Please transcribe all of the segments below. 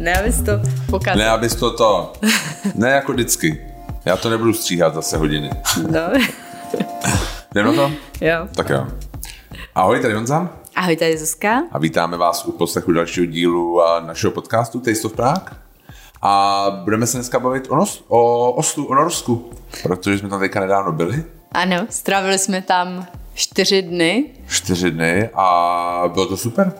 ne, abys to pokazil. Ne, abys to to... Ne jako vždycky. Já to nebudu stříhat zase hodiny. No. Jdem na to? jo. Tak jo. Ahoj, tady Honza. Ahoj, tady Zuzka. A vítáme vás u poslechu dalšího dílu a, našeho podcastu Taste of Prague. A budeme se dneska bavit o, nos, o Oslu, o Norsku, protože jsme tam teďka nedávno byli. Ano, strávili jsme tam čtyři dny. Čtyři dny a bylo to super.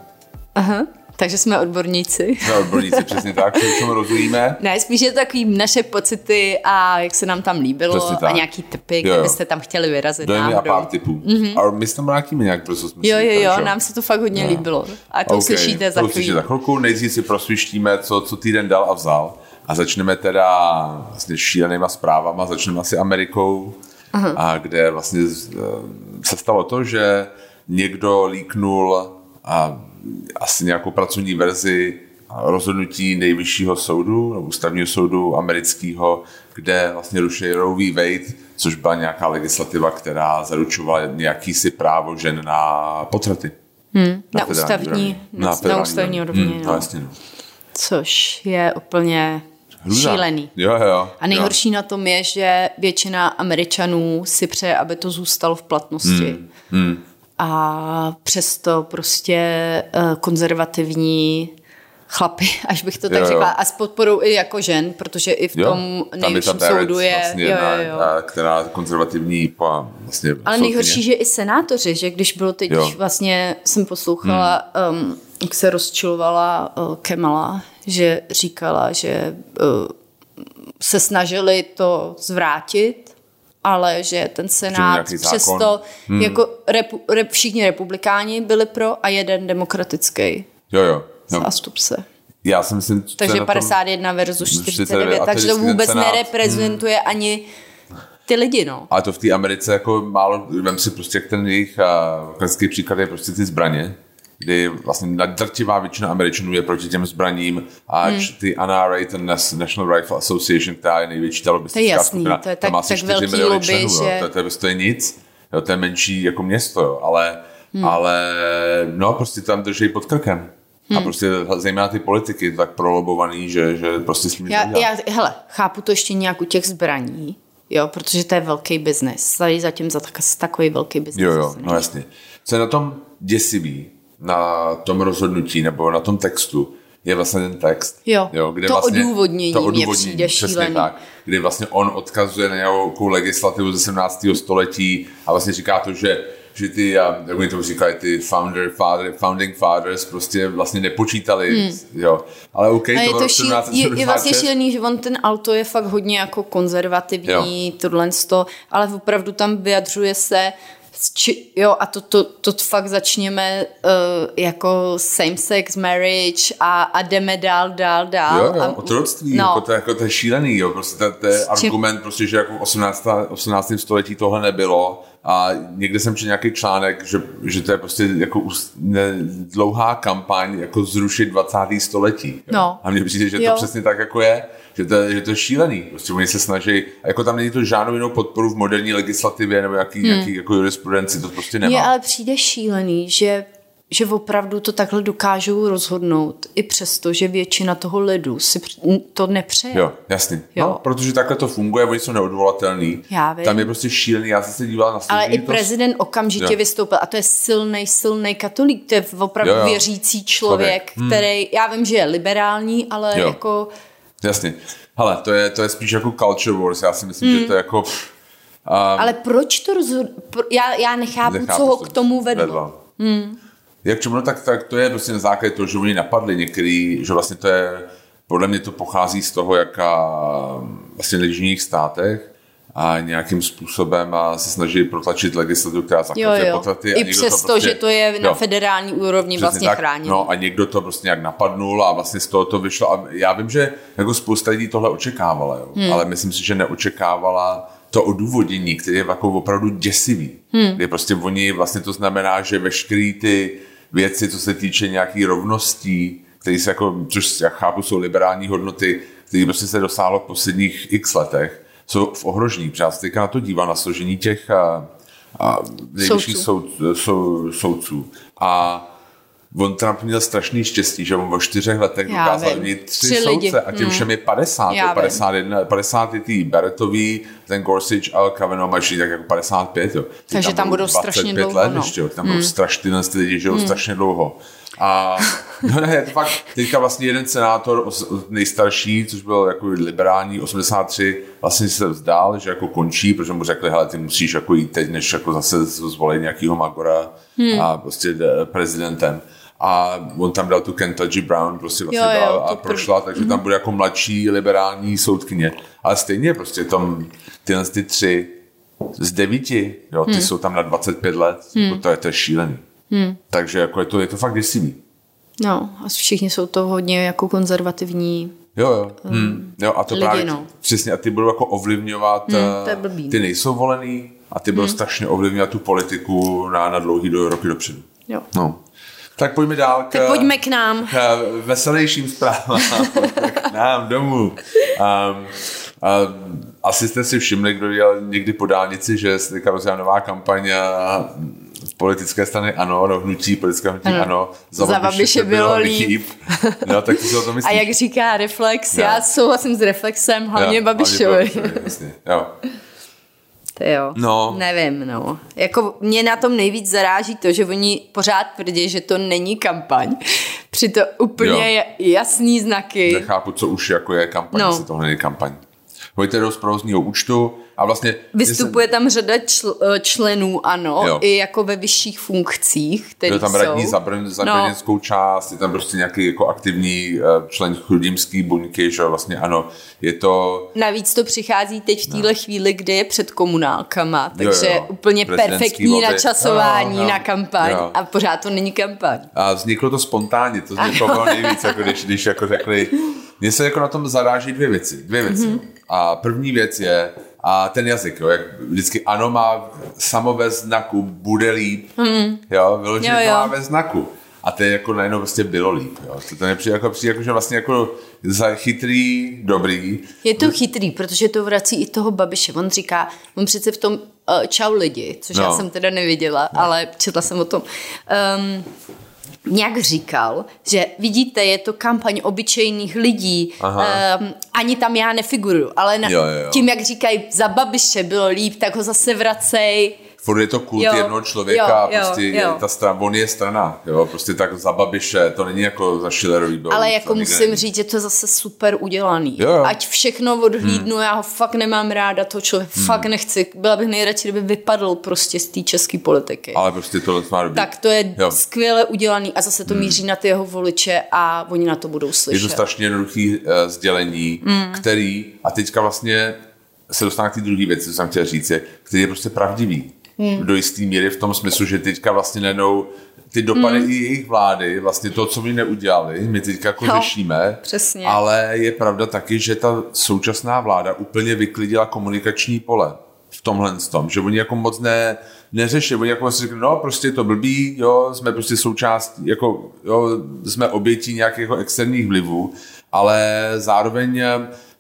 Aha, takže jsme odborníci. Jsme odborníci, přesně tak, čemu rozumíme. Ne, spíš je to takový naše pocity a jak se nám tam líbilo a nějaký typy, Jo, kde jo. byste tam chtěli vyrazit Dojmy a pár typů. Mm-hmm. A my se tam vrátíme nějak, protože jsme Jo, jo, jo, nám se to fakt hodně líbilo. A to OK, uslyšíte za to uslyšíte za chvíli. chvilku. Nejdřív si prosvištíme, co, co týden dal a vzal. A začneme teda vlastně šílenýma zprávama. Začneme asi Amerikou, Aha. a kde vlastně eh, se stalo to, že někdo líknul a asi nějakou pracovní verzi rozhodnutí nejvyššího soudu, nebo ústavního soudu amerického, kde vlastně ruší Roe v. Wade, což byla nějaká legislativa, která zaručovala nějaký si právo žen na potraty. Hmm, na, federální ústavní, na, na, federální ústavní úrovni. Hmm, no, no. jasně, no. Což je úplně Hrůza. šílený. Jo, jo, jo. A nejhorší na tom je, že většina Američanů si přeje, aby to zůstalo v platnosti. Hmm. A přesto prostě eh, konzervativní chlapy, až bych to tak Jo, jo. řekla, a s podporou i jako žen, protože i v Jo, tom nejvyšším ta soudu je... vlastně jo, jo, jo. a- která konzervativní po, vlastně Ale soudkyně. nejhorší, že i senátoři, že když bylo teď, Jo. vlastně jsem poslouchala, hmm. um, jak se rozčilovala uh, Kemala, že říkala, že uh, se snažili to zvrátit, ale že ten senát přesto, hmm. jako repu, rep, všichni republikáni byli pro a jeden demokratický Jo, jo. No, zástupce. já si myslím, Takže na tom- 51 versus 49, 49, a takže to vůbec senát. nereprezentuje ani ty lidi, no. Ale to v té Americe jako málo, vem si prostě, jak ten jejich a, klasický příklad je prostě ty zbraně, kdy vlastně nadrtivá většina Američanů je proti těm zbraním a hmm. ty NRA, ten National Rifle Association, která je největší ta lobbystická To je jasný, skupina, to je tam tak- asi tak 4 velký miliony lobby, členů, jo. že- To, to, je, to je nic, jo, to je menší jako město, jo. ale, hmm. ale no prostě tam drží pod krkem. Hmm. A prostě zejména ty politiky tak prolobovaný, že, že prostě s Já, já, hele, chápu to ještě nějak u těch zbraní, jo, protože to je velký biznes. Tady zatím za tak, takový velký biznes. Jo, jo, no jasně. Co je na tom děsivý, na tom rozhodnutí nebo na tom textu, je vlastně ten text. Jo, kde to vlastně, odůvodnění mně přijde přesně šílený. tak, kdy vlastně on odkazuje na nějakou legislativu ze 17. století a vlastně říká to, že že ty, jak oni tomu říkají, ty founder, father, founding fathers prostě vlastně nepočítali, hmm. jo. Ale OK, A to je, to šíl, je, je 1776. vlastně šílený, že on ten auto je fakt hodně jako konzervativní, tohle to, ale opravdu tam vyjadřuje se či, jo, a to, to, to fakt začněme uh, jako same-sex marriage a, a jdeme dál, dál, dál. Jo, jo, a, otroctví, no. jako to, jako to je šílený, jo, prostě to, to je argument, prostě, že jako v 18. 18. století tohle nebylo a někde jsem četl nějaký článek, že, že to je prostě jako ne, dlouhá kampaň jako zrušit 20. století. Jo. No. A mně přijde, že to Jo. přesně tak jako je, že to, je- že to je šílený. Prostě oni se snaží, jako tam není to žádnou jinou podporu v moderní legislativě nebo jaký, hmm. nějaký jako jurisprudenci, to prostě nemá. Mně ale přijde šílený, že, že opravdu to takhle dokážou rozhodnout, i přesto, že většina toho lidu si to nepřeje. Jo, jasně. Jo. No, protože takhle to funguje, oni jsou neodvolatelný. Já vím. Tam je prostě šílený, já jsem se díval na Ale i toho- prezident okamžitě Jo. vystoupil a to je silný, silný katolík, to je opravdu Jo, jo. věřící člověk, Člověk. který, já vím, že je liberální, ale Jo. jako Jasně. Hele, to je, to je spíš jako culture wars, já si myslím, Hmm. že to je jako... Um, Ale proč to rozhod... Pro... Já, já nechápu, nechápu, co ho k tomu vedlo. Hmm. Jak čemu, no, tak, tak to je prostě na základě toho, že oni napadli některý, že vlastně to je, podle mě to pochází z toho, jaká vlastně v jižních státech a nějakým způsobem a se snaží protlačit legislativu, která Jo, zakazuje jo. potraty. a I někdo to prostě- že to je na Jo. federální úrovni vlastně tak. chráněno. No a někdo to prostě nějak napadnul a vlastně z toho to vyšlo. A já vím, že jako spousta lidí tohle očekávala, jo. Hmm. ale myslím si, že neočekávala to odůvodnění, které je jako opravdu děsivý. Hmm. Kdy prostě oni, vlastně to znamená, že veškeré ty věci, co se týče nějaký rovností, které se jako, což já chápu, jsou liberální hodnoty, které prostě se dosáhlo v posledních x letech, jsou v ohrožení. Protože já se teďka na to dívám, na složení těch a, a nejvyšších Soudců. soud, sou, soudců. A on Trump měl strašný štěstí, že on o čtyřech letech Já dokázal vím. mít tři, Tři soudce lidi. a těm Hmm. všem je 50, Já jo, 51, 50 je tý Barrettový, ten Gorsuch a Kavanaugh mají tak jako 55, jo. Ty Takže tam budou strašně 25 dlouho, let no. ještě, tam budou strašně, ty lidi žijou strašně dlouho. A no ne, je to fakt, teďka vlastně jeden senátor nejstarší, což byl jako liberální, 83, vlastně se vzdál, že jako končí, protože mu řekli, hele, ty musíš jako jít teď, než jako zase zvolit nějakýho Magora Hmm. a prostě prezidentem. A on tam dal tu Kentucky Brown, prostě vlastně Jo, jo, dal a to prv- prošla, takže tam bude jako mladší liberální soudkyně. Ale stejně prostě tam tyhle ty tři z devíti, jo, ty jsou tam na 25 let, jako to, je, to je šílený. Takže jako je to, je to fakt děsivý. No, a všichni jsou to hodně jako konzervativní. Jo, jo. Hmm. jo a to lidi, právě no. přesně, a ty budou jako ovlivňovat, Hmm, eh, to je blbý. ty nejsou volený a ty budou strašně ovlivňovat tu politiku na, na dlouhý do, roky dopředu. Jo. No. Tak pojďme dál k, Tak pojďme k nám. k veselějším zprávám. k nám domů. Um, um, asi jste si všimli, kdo jel někdy po dálnici, že se teďka rozjela nová kampaň politické strany ANO, no hnutí politické hnutí Ano. ANO, Za Babiše bylo líp. No, tak ty si o tom A jak říká Reflex, Jo. já souhlasím s Reflexem, hlavně Jo, Babišovi. Babišovi, jasně, jo. To jo. No. Nevím, no. Jako mě na tom nejvíc zaráží to, že oni pořád tvrdí, že to není kampaň. Přitom úplně Jo. jasný znaky. Nechápu, co už jako je kampaň, No. no. se tohle není kampaň. Hoďte do provozního účtu a vlastně... Vystupuje tam řada čl- eh, členů, ano, Jo. i jako ve vyšších funkcích, který Je tam jsou. radní za, Brn, za No. brněnskou část, je tam prostě nějaký jako aktivní eh, člen chrudimský buňky, že jo, vlastně ano, je to... Navíc to přichází teď v téhle chvíli, kdy je před komunálkama, Jo, takže jo. úplně Prezidentský perfektní volby. načasování Jo, jo. na kampaň Jo. a pořád to není kampaň. A vzniklo to spontánně, to mě pobavilo nejvíc, jako když, když jako řekli, mně se jako na tom zaráží dvě věci, dvě věci. Mhm. Mm-hmm. A první věc je, a ten jazyk, jo, jak vždycky ano má samo ve znaku, bude líp, mm. jo, vyloženě Mhm. Jo, to jo. má ve znaku. A to je jako najednou prostě bylo líp, jo. To, to nepřijde jako, přijde jako, že vlastně jako za chytrý, dobrý, Je to chytrý, protože to vrací i toho Babiše. On říká, on přece v tom uh, čau lidi, což no. já jsem teda neviděla, no. ale četla jsem o tom. Um, nějak říkal, že vidíte, je to kampaň obyčejných lidí, um, ani tam já nefiguruju, ale na, Jo, jo, jo. tím, jak říkají, za Babiše bylo líp, tak ho zase vracej. Furt je to kult Jo, jednoho člověka, jo, jo, prostě jo. ta strana, on je strana, jo, prostě tak za Babiše, to není jako za Schillerový byl. Ale jako musím není. říct, že to je zase super udělaný. Jo, jo. Ať všechno odhlídnu, hmm. já ho fakt nemám ráda, to člověk hmm. fakt nechci. Byla bych nejradši, kdyby vypadl prostě z té české politiky. Ale prostě tohle má dobrý. Tak to je Jo. jo. skvěle udělaný a zase to hmm. míří na ty jeho voliče a oni na to budou Je slyšet. to strašně jednoduchý uh, sdělení, mm. který, a teďka vlastně se dostává k té druhé věci, co jsem chtěl říct, je, který je prostě pravdivý. Mm. Do jisté míry v tom smyslu, že teďka vlastně najednou ty dopady mm. i jejich vlády, vlastně to, co my neudělali, my teďka jako No, řešíme, přesně. ale je pravda taky, že ta současná vláda úplně vyklidila komunikační pole v tomhle tom, že oni jako moc ne, neřeší, oni jako si řekli, no prostě je to blbý, jo, jsme prostě součástí, jako, jo, jsme obětí nějakých jako externích vlivů, ale zároveň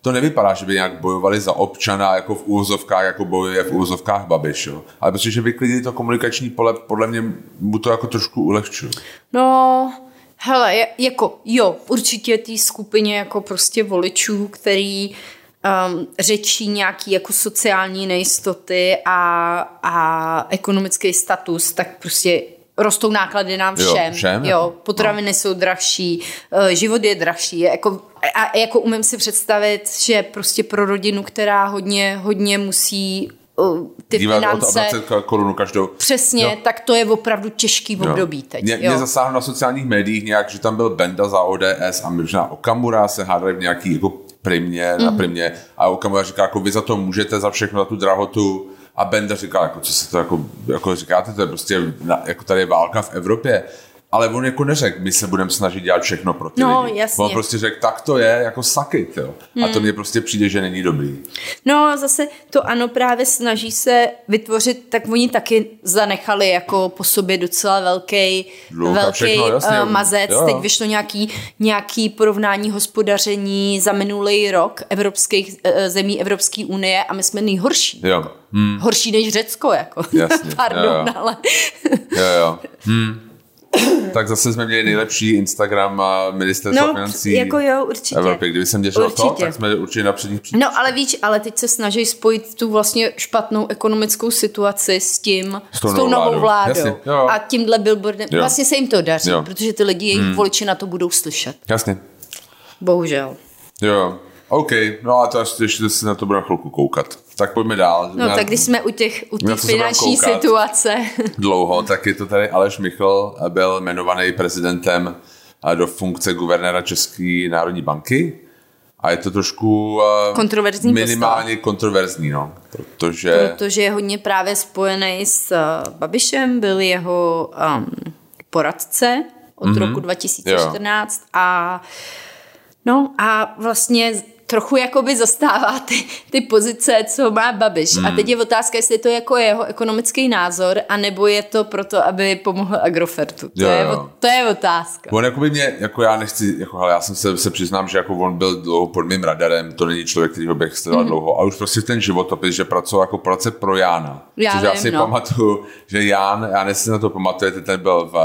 to nevypadá, že by nějak bojovali za občana, jako v úvozovkách, jako bojuje v úvozovkách Babiš, jo. Ale protože vyklidili to komunikační pole, podle mě mu to jako trošku ulehčuje. No, hele, jako jo, určitě té skupině jako prostě voličů, který um, řečí nějaký jako sociální nejistoty a, a ekonomický status, tak prostě rostou náklady nám Jo, všem. všem, jo jako, potraviny no. jsou drahší, eh, život je drahší. Je jako, a jako umím si představit, že prostě pro rodinu, která hodně, hodně musí eh, ty Dívat finance... 20 korun každou. Přesně, Jo. tak to je opravdu těžký Jo. období teď. Mě, jo. mě zasáhlo na sociálních médiích nějak, že tam byl Benda za ODS a možná Okamura se hádali v nějaký jako primě, mm-hmm. Mhm. na primě a Okamura říká, jako vy za to můžete, za všechno, za tu drahotu a Benda říká, jako co se to jako, jako říkáte, to je prostě, jako tady je válka v Evropě. Ale on jako neřekl, my se budeme snažit dělat všechno pro ty No, lidi. jasně. On prostě řekl, tak to je, jako sakit, jo. A to mně prostě přijde, že není dobrý. No a zase to ano právě snaží se vytvořit, tak oni taky zanechali jako po sobě docela velký, Dluh velký všechno, jasně. uh, mazec. Jo. Teď vyšlo nějaký, nějaký porovnání hospodaření za minulý rok evropských uh, zemí Evropské unie a my jsme nejhorší. Jo. Hmm. Horší než Řecko, jako. Jasně, Pardon, jo, jo. ale... Jo, jo. Hm. tak zase jsme měli nejlepší Instagram a ministerstvo no, financí jako jo, určitě. Evropy. Kdyby jsem dělal to, tak jsme určitě na předních příčkách. No ale víš, ale teď se snaží spojit tu vlastně špatnou ekonomickou situaci s tím, S s tou tou, novou vládou. vládou. Jasně, jo. a tímhle billboardem, Jo. vlastně se jim to daří, Jo. protože ty lidi, jejich hmm. voliči na to budou slyšet. Jasně. Bohužel. Jo. OK, no a to až ještě si na to budeme chvilku koukat. Tak pojďme dál. No Na- tak když jsme u těch u té finanční situace, dlouho, tak je to tady Aleš Michl, byl jmenovaný prezidentem a do funkce guvernéra České národní banky. A je to trošku eh, Kontroverzní minimálně kontroverzní, no, protože protože je hodně právě spojený s Babišem, byl jeho um, poradce od mm-hmm. roku 2014 a no a vlastně trochu jakoby zastává ty, ty pozice, co má Babiš. Mm. A teď je otázka, jestli to jako jeho ekonomický názor, anebo je to proto, aby pomohl Agrofertu. To, Jo, je, jo. to je otázka. On jako by mě, jako já nechci, jako hele, já jsem se, se přiznám, že jako on byl dlouho pod mým radarem, to není člověk, který bych sledoval mm. dlouho, a už prostě ten životopis, že pracoval jako poradce pro Jána. Já což já vím, si no. pamatuju, že Ján, já nevím, jestli na to pamatujete, ten byl v,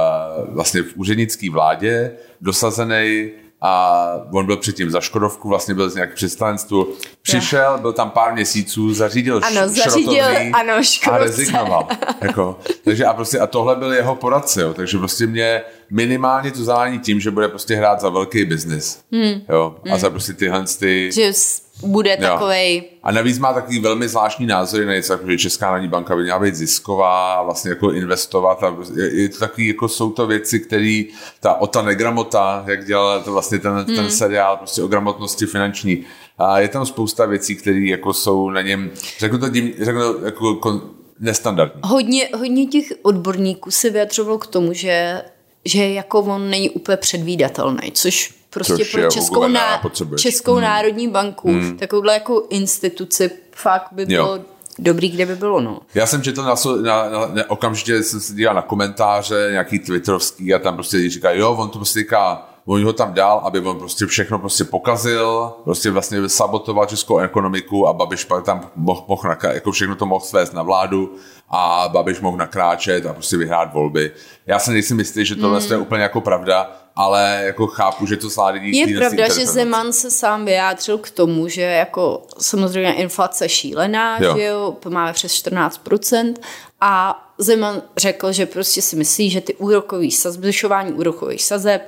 vlastně v úřednické vládě, dosazený a on byl předtím za Škodovku, vlastně byl z nějakých představenstvu, přišel, byl tam pár měsíců, zařídil Ano, zařídil, ano, a Škodovce. rezignoval. jako, takže a, prostě, a tohle byl jeho poradce, jo, takže prostě mě minimálně to zavání tím, že bude prostě hrát za velký biznis. Hmm. Jo, a za prostě tyhle ty... Že bude takovej... A navíc má takový velmi zvláštní názory na něco, jako že Česká národní banka by měla být zisková, vlastně jako investovat a je, je to takový, jako jsou to věci, které ta o ta negramota, jak dělal to vlastně ten, hmm. ten seriál prostě o gramotnosti finanční, a je tam spousta věcí, které jako jsou na něm, řeknu to, div, řeknu to jako kon, nestandardní. Hodně, hodně těch odborníků se vyjadřovalo k tomu, že, že jako on není úplně předvídatelný, což prostě Což pro Českou, ná. Českou hmm. národní banku, hmm. takovouhle jako instituci fakt by bylo Jo. dobrý, kde by bylo, no. Já jsem četl na, na, na, na okamžitě jsem se díval na komentáře, nějaký twitterovský a tam prostě říká, jo, on to prostě říká, on ho tam dal, aby on prostě všechno prostě pokazil, prostě vlastně sabotoval českou ekonomiku a Babiš pak tam mohl, mohl jako všechno to mohl svést na vládu a Babiš mohl nakráčet a prostě vyhrát volby. Já si nejsem jistý, že tohle mm. je úplně jako pravda, ale jako chápu, že to sládí Je pravda, že Zeman se sám vyjádřil k tomu, že jako samozřejmě inflace šílená, Jo. že jo, máme přes 14% a Zeman řekl, že prostě si myslí, že ty úrokový sazby, zvyšování úrokových sazeb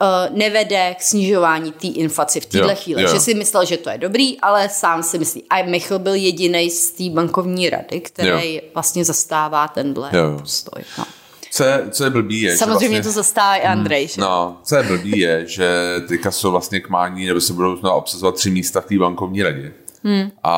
uh, nevede k snižování té inflaci v této Jo, chvíli. jo. Že si myslel, že to je dobrý, ale sám si myslí. A Michal byl jediný z té bankovní rady, který vlastně zastává tenhle Jo, jo. postoj. No. Co je, co je blbý je, Samozřejmě že vlastně, to zastává i Andrej. že? No, co je blbý je, že teďka jsou vlastně k mání, nebo se budou obsazovat tři místa v té bankovní radě. Hmm. A,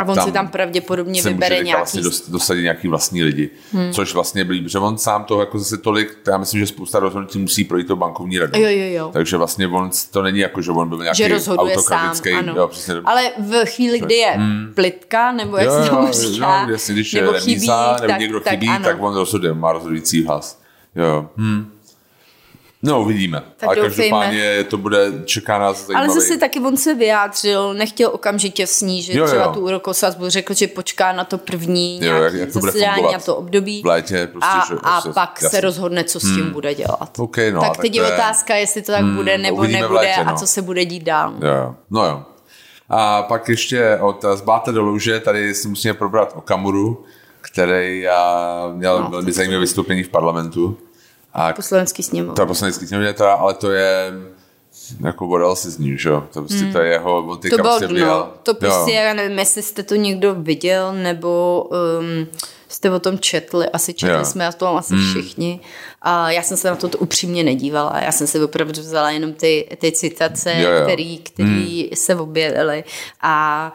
A on si tam pravděpodobně vybere může nějaký vlastně dos- dosadit nějaký vlastní lidi. Hmm. Což vlastně blbý, protože on sám toho jako zase tolik, to já myslím, že spousta rozhodnutí musí projít tou bankovní radou. Jo, jo, jo. Takže vlastně on, to není jako, že on byl nějaký že rozhoduje sám, autokratický. ano. Jo, přesně, Ale v chvíli, kdy je plitka, nebo jak se tomu říká, no, jasně, když je nebo remíza, chybí, nebo tak, někdo tak chybí, ano. tak on rozhoduje, má rozhodující hlas. Jo. Hm. No, uvidíme. Tak Ale doufejme. každopádně to bude, čeká nás zajímavý. Ale zase taky on se vyjádřil, nechtěl okamžitě snížit Jo, jo. třeba tu úrokovou sazbu, řekl, že počká na to první Jo, jak- jak to bude fungovat. na to období v létě. Prostě, a, že, a prostě, pak jasně. se rozhodne, co s tím bude dělat. OK, no, tak tak teď je je- otázka, jestli to tak bude nebo nebude létě, a no. co se bude dít dál. Jo, jo. no jo. A pak ještě od Zbáte do louže, tady si musíme probrat Okamuru, který a, měl No, velmi zajímavé vystoupení v parlamentu. A Poslanecký sněmovna. to je poslanecký sněmovně, teda, ale to je jako what else is new, že jo? To prostě to je jeho, on teďka To bylo prostě dno. vyjel. To prostě, Jo. já nevím, jestli jste to někdo viděl, nebo um, jste o tom četli, asi četli Jo. jsme o tom asi hmm. všichni. A já jsem se na to úplně nedívala, já jsem si opravdu vzala jenom ty, ty citace, Jo, jo. který, který hmm. se objevily. A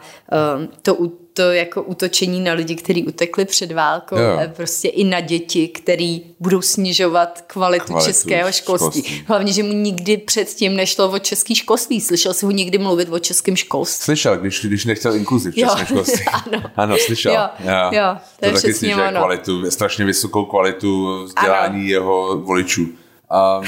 um, to, u- to jako útočení na lidi, kteří utekli před válkou, Jo. a prostě i na děti, který budou snižovat kvalitu, Kvalitu českého školství. školství. Hlavně, že mu nikdy předtím nešlo o český školství. Slyšel jsi ho někdy mluvit o českém školství? Slyšel, když, když nechtěl inkluzi v Jo, českém školství. ano. ano, slyšel. Jo, jo, to je taky snižuje ono. kvalitu, strašně vysokou kvalitu vzdělání Ano. jeho voličů. A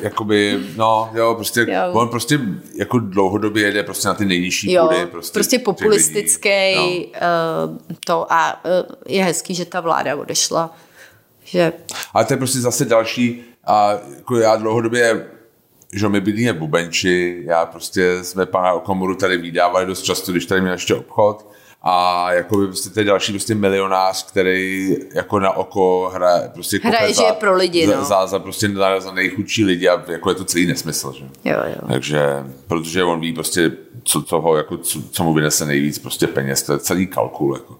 jakoby, no, jo, prostě, Jo. on prostě jako dlouhodobě jede prostě na ty nejnižší Jo, půdy. prostě, Prostě, populistický. No. uh, to a uh, je hezký, že ta vláda odešla. Že Ale to je prostě zase další, a jako já dlouhodobě že my bydlíme v Bubenči, já prostě jsme pana Okamuru tady vydávali dost často, když tady měl ještě obchod a jako by prostě ten další prostě milionář, který jako na oko hraje prostě hraje, za, pro lidi, za, no. za, za, prostě za, za nejchudší lidi a jako je to celý nesmysl, že? Jo, jo. Takže, protože on ví prostě, co, co, ho, jako, co, co mu vynese nejvíc prostě peněz, to je celý kalkul, jako.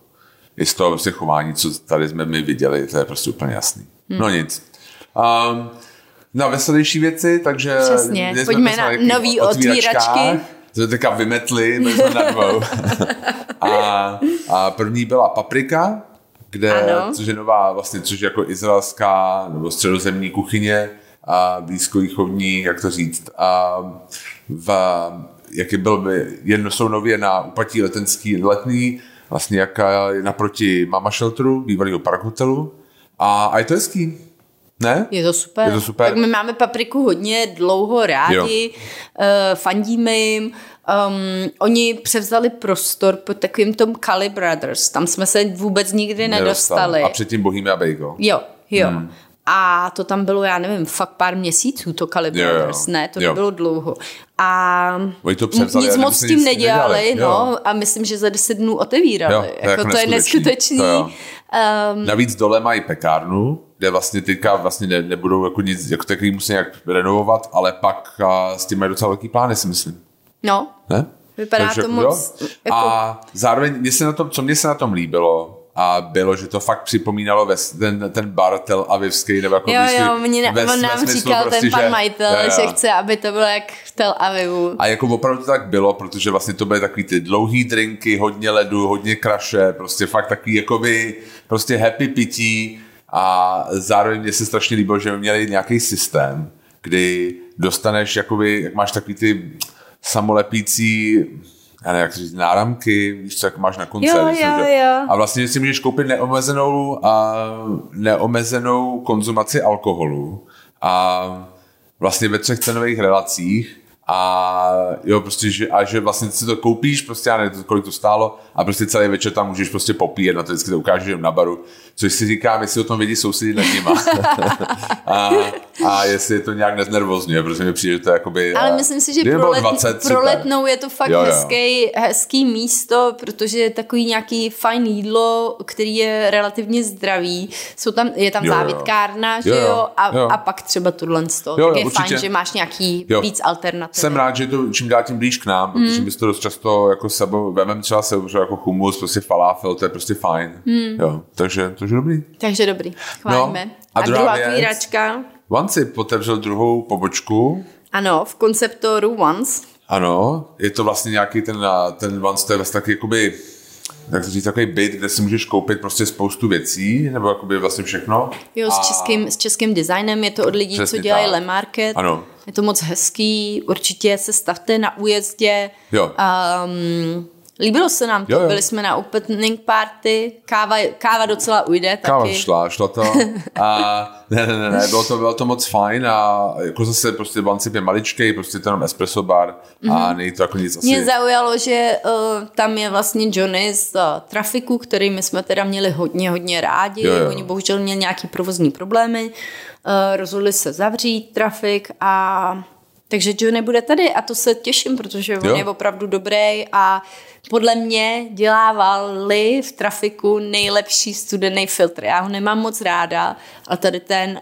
I z toho prostě chování, co tady jsme my viděli, to je prostě úplně jasný. Hmm. No nic. Um, na veselější věci, takže... Přesně, pojďme na nový otvíračky. To teďka vymetli, my jsme na dvou. a, a první byla Paprika, kde, ano. což je nová, vlastně, což je jako izraelská nebo středozemní kuchyně a blízkovýchodní, jak to říct. A v, jak je byl by, jedno jsou nově na upatí letenský letný, vlastně jak je naproti Mama Shelteru, bývalého park hotelu. A, a je to hezký. Ne? Je to super. Je to super. Tak my máme papriku hodně dlouho rádi, uh, fandíme jim. Um, oni převzali prostor pod takovým tom Kali Brothers. Tam jsme se vůbec nikdy nedostali. nedostali. A předtím Bohemia Bagel. Jo, jo. Hmm. A to tam bylo, já nevím, fakt pár měsíců, to Kali Brothers, ne, to nebylo dlouho. A to převzali, nic moc s tím nedělali, nedělali no, a myslím, že za deset dnů otevírali. Jo, to, jako, jako to je neskutečný. To um, Navíc dole mají pekárnu, kde vlastně teďka vlastně ne, nebudou jako nic, jako takový musí nějak renovovat, ale pak a, s tím mají docela velký plány, si myslím. No, ne? vypadá Takže, to moc... Jako... A zároveň, mě se na tom, co mě se na tom líbilo, a bylo, že to fakt připomínalo ve, ten, ten bar Tel Avivský, nebo jako Jo, jo, mě, ve, on nám smyslu, říkal prostě, ten pan že, majitel, jo, jo. že chce, aby to bylo jak v Tel Avivu. A jako opravdu to tak bylo, protože vlastně to byly takový ty dlouhý drinky, hodně ledu, hodně kraše, prostě fakt takový jakoby prostě happy pití a zároveň mě se strašně líbilo, že měli nějaký systém, kdy dostaneš jakoby, jak máš takový ty samolepící já nevím, jak říct, náramky, víš co, jak máš na koncert. Jo, jo, jo. A vlastně si můžeš koupit neomezenou, a neomezenou konzumaci alkoholu a vlastně ve třech cenových relacích a jo, prostě, že, a že vlastně si to koupíš, prostě já nevím, kolik to stálo a prostě celý večer tam můžeš prostě popíjet, na to vždycky to ukážeš na baru, což si říkám, jestli o tom vědí sousedí nad nima. a, a, jestli je to nějak neznervozňuje, protože mi přijde, že to je jakoby... Ale myslím si, že pro, let, 20, pro letnou je to fakt jo, jo. Hezký, hezký místo, protože je takový nějaký fajn jídlo, který je relativně zdravý. Jsou tam, je tam jo, závitkárna, jo. že jo, a, jo. a pak třeba tohle z toho. Jo, tak je určitě. fajn, že máš nějaký jo. víc alternativ. Jsem rád, že to čím dál tím blíž k nám, protože mm. my to dost často jako sebou, vemem třeba se jako humus, prostě falafel, to je prostě fajn. Mm. Jo, takže, takže dobrý. Takže dobrý, chválíme. No, a, a druhá, druhá kvíračka. Once otevřel druhou pobočku. Ano, v konceptoru Once. Ano, je to vlastně nějaký ten, ten Once, to je vlastně taky jakoby jak to říct, takový byt, kde si můžeš koupit prostě spoustu věcí, nebo jakoby vlastně všechno. Jo, s, a... českým, s českým designem, je to od lidí, Přesně co dělají Le Market. Ano. Je to moc hezký, určitě se stavte na újezdě. Jo. Um, Líbilo se nám to, jo, jo. byli jsme na opening party, káva, káva docela ujde taky. Káva šla, šlo to. A ne, ne, ne, ne, bylo to, bylo to moc fajn a jako zase prostě Bancip je maličký, prostě to jenom espresso bar a mm-hmm. není to jako nic asi. Mě zaujalo, že uh, tam je vlastně Johnny z uh, trafiku, který my jsme teda měli hodně, hodně rádi. Jo, jo. Oni bohužel měli nějaký provozní problémy. Uh, rozhodli se zavřít trafik a takže Johnny bude tady a to se těším, protože on jo. je opravdu dobrý a podle mě dělávali v trafiku nejlepší studený filtr. Já ho nemám moc ráda, a tady ten